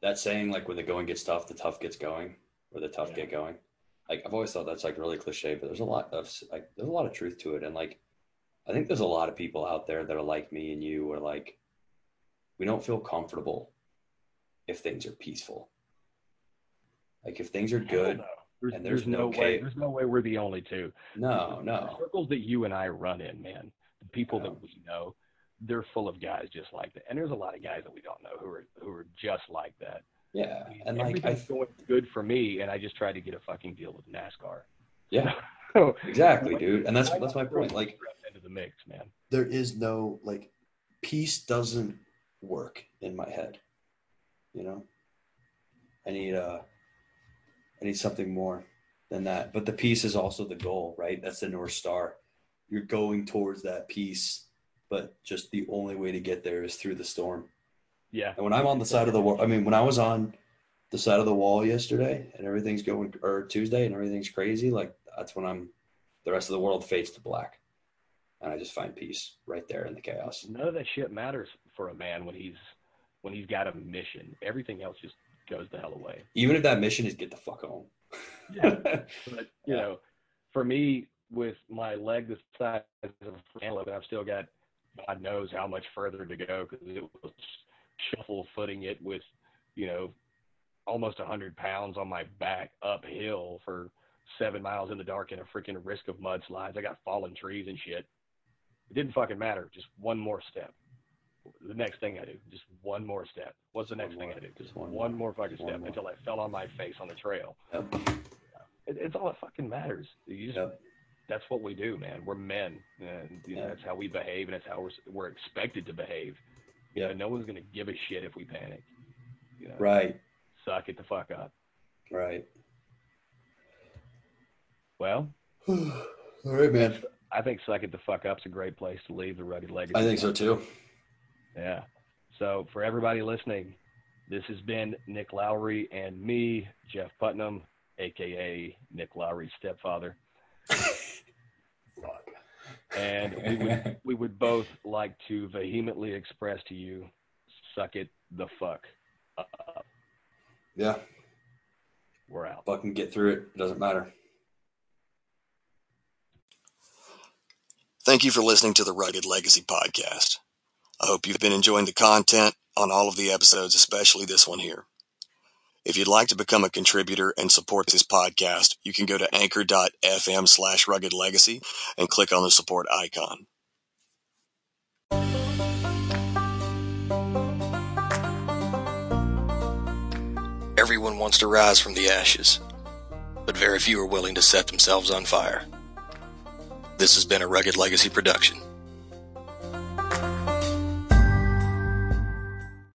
Speaker 1: that saying, like, when the going gets tough, the tough gets going, or the tough
Speaker 3: Yeah.
Speaker 1: get going. Like, I've always thought that's like really cliche, but there's a lot of, like, there's a lot of truth to it. And, like, I think there's a lot of people out there that are like me and you, or like, we don't feel comfortable if things are peaceful. Like if things are good.
Speaker 3: There's,
Speaker 1: and
Speaker 3: there's,
Speaker 1: there's
Speaker 3: no
Speaker 1: no
Speaker 3: way. There's no way we're the only two.
Speaker 1: no,
Speaker 3: The
Speaker 1: no,
Speaker 3: circles that you and I run in, man, the people
Speaker 1: Yeah.
Speaker 3: that we know, they're full of guys just like that. And there's a lot of guys that we don't know who are who are just like that.
Speaker 1: Yeah,
Speaker 3: I mean,
Speaker 1: and like I,
Speaker 3: going good for me, and I just tried to get a fucking deal with NASCAR.
Speaker 1: yeah,
Speaker 3: So
Speaker 1: exactly, dude, and that's that's my point. Like
Speaker 3: into the mix, man.
Speaker 1: there is no like peace doesn't work in my head. You know, I need uh, I need something more than that. But the peace is also the goal, right? That's the north star. You're going towards that peace, but just the only way to get there is through the storm.
Speaker 3: Yeah,
Speaker 1: And when I'm on the side of the wall, I mean, when I was on the side of the wall yesterday and everything's going, or Tuesday and everything's crazy, like that's when I'm, the rest of the world fades to black. And I just find peace right there in the chaos.
Speaker 3: none of that shit matters for a man when he's when he's got a mission. Everything else just goes the hell away.
Speaker 1: Even if that mission is get the fuck home.
Speaker 3: Yeah. But you
Speaker 1: Yeah.
Speaker 3: know, for me, with my leg the size of a antelope, I've still got God knows how much further to go because it was shuffle footing it with, you know, almost a hundred pounds on my back uphill for seven miles in the dark in a freaking risk of mudslides. I got fallen trees and shit. It didn't fucking matter. Just one more step. The next thing I do, just one more step. What's the next
Speaker 1: one
Speaker 3: thing I do? Just
Speaker 1: one
Speaker 3: one,
Speaker 1: more.
Speaker 3: more fucking
Speaker 1: one
Speaker 3: step
Speaker 1: more.
Speaker 3: until I fell on my face on the trail.
Speaker 1: Yep.
Speaker 3: It, it's all that fucking matters. You just,
Speaker 1: Yep.
Speaker 3: That's what we do, man. We're men, and you know, that's how we behave, and that's how we're we're expected to behave. You know,
Speaker 1: Yeah.
Speaker 3: no one's gonna give a shit if we panic. You know,
Speaker 1: Right.
Speaker 3: suck it the fuck up.
Speaker 1: Right.
Speaker 3: Well,
Speaker 1: All right, man.
Speaker 3: I think suck it the fuck up's a great place to leave the rugged legacy.
Speaker 1: I think so too.
Speaker 3: Yeah. So for everybody listening, this has been Nick Lowary and me, Jeff Putnam, aka Nick Lowary's stepfather. And we would we would both like to vehemently express to you, suck it the fuck up.
Speaker 1: Yeah. We're out.
Speaker 6: Fucking get through it. It doesn't matter.
Speaker 2: Thank you for listening to the Rugged Legacy Podcast. I hope you've been enjoying the content on all of the episodes, especially this one here. If you'd like to become a contributor and support this podcast, you can go to anchor.fm slash rugged legacy and click on the support icon. Everyone wants to rise from the ashes, but very few are willing to set themselves on fire. This has been a Rugged Legacy production.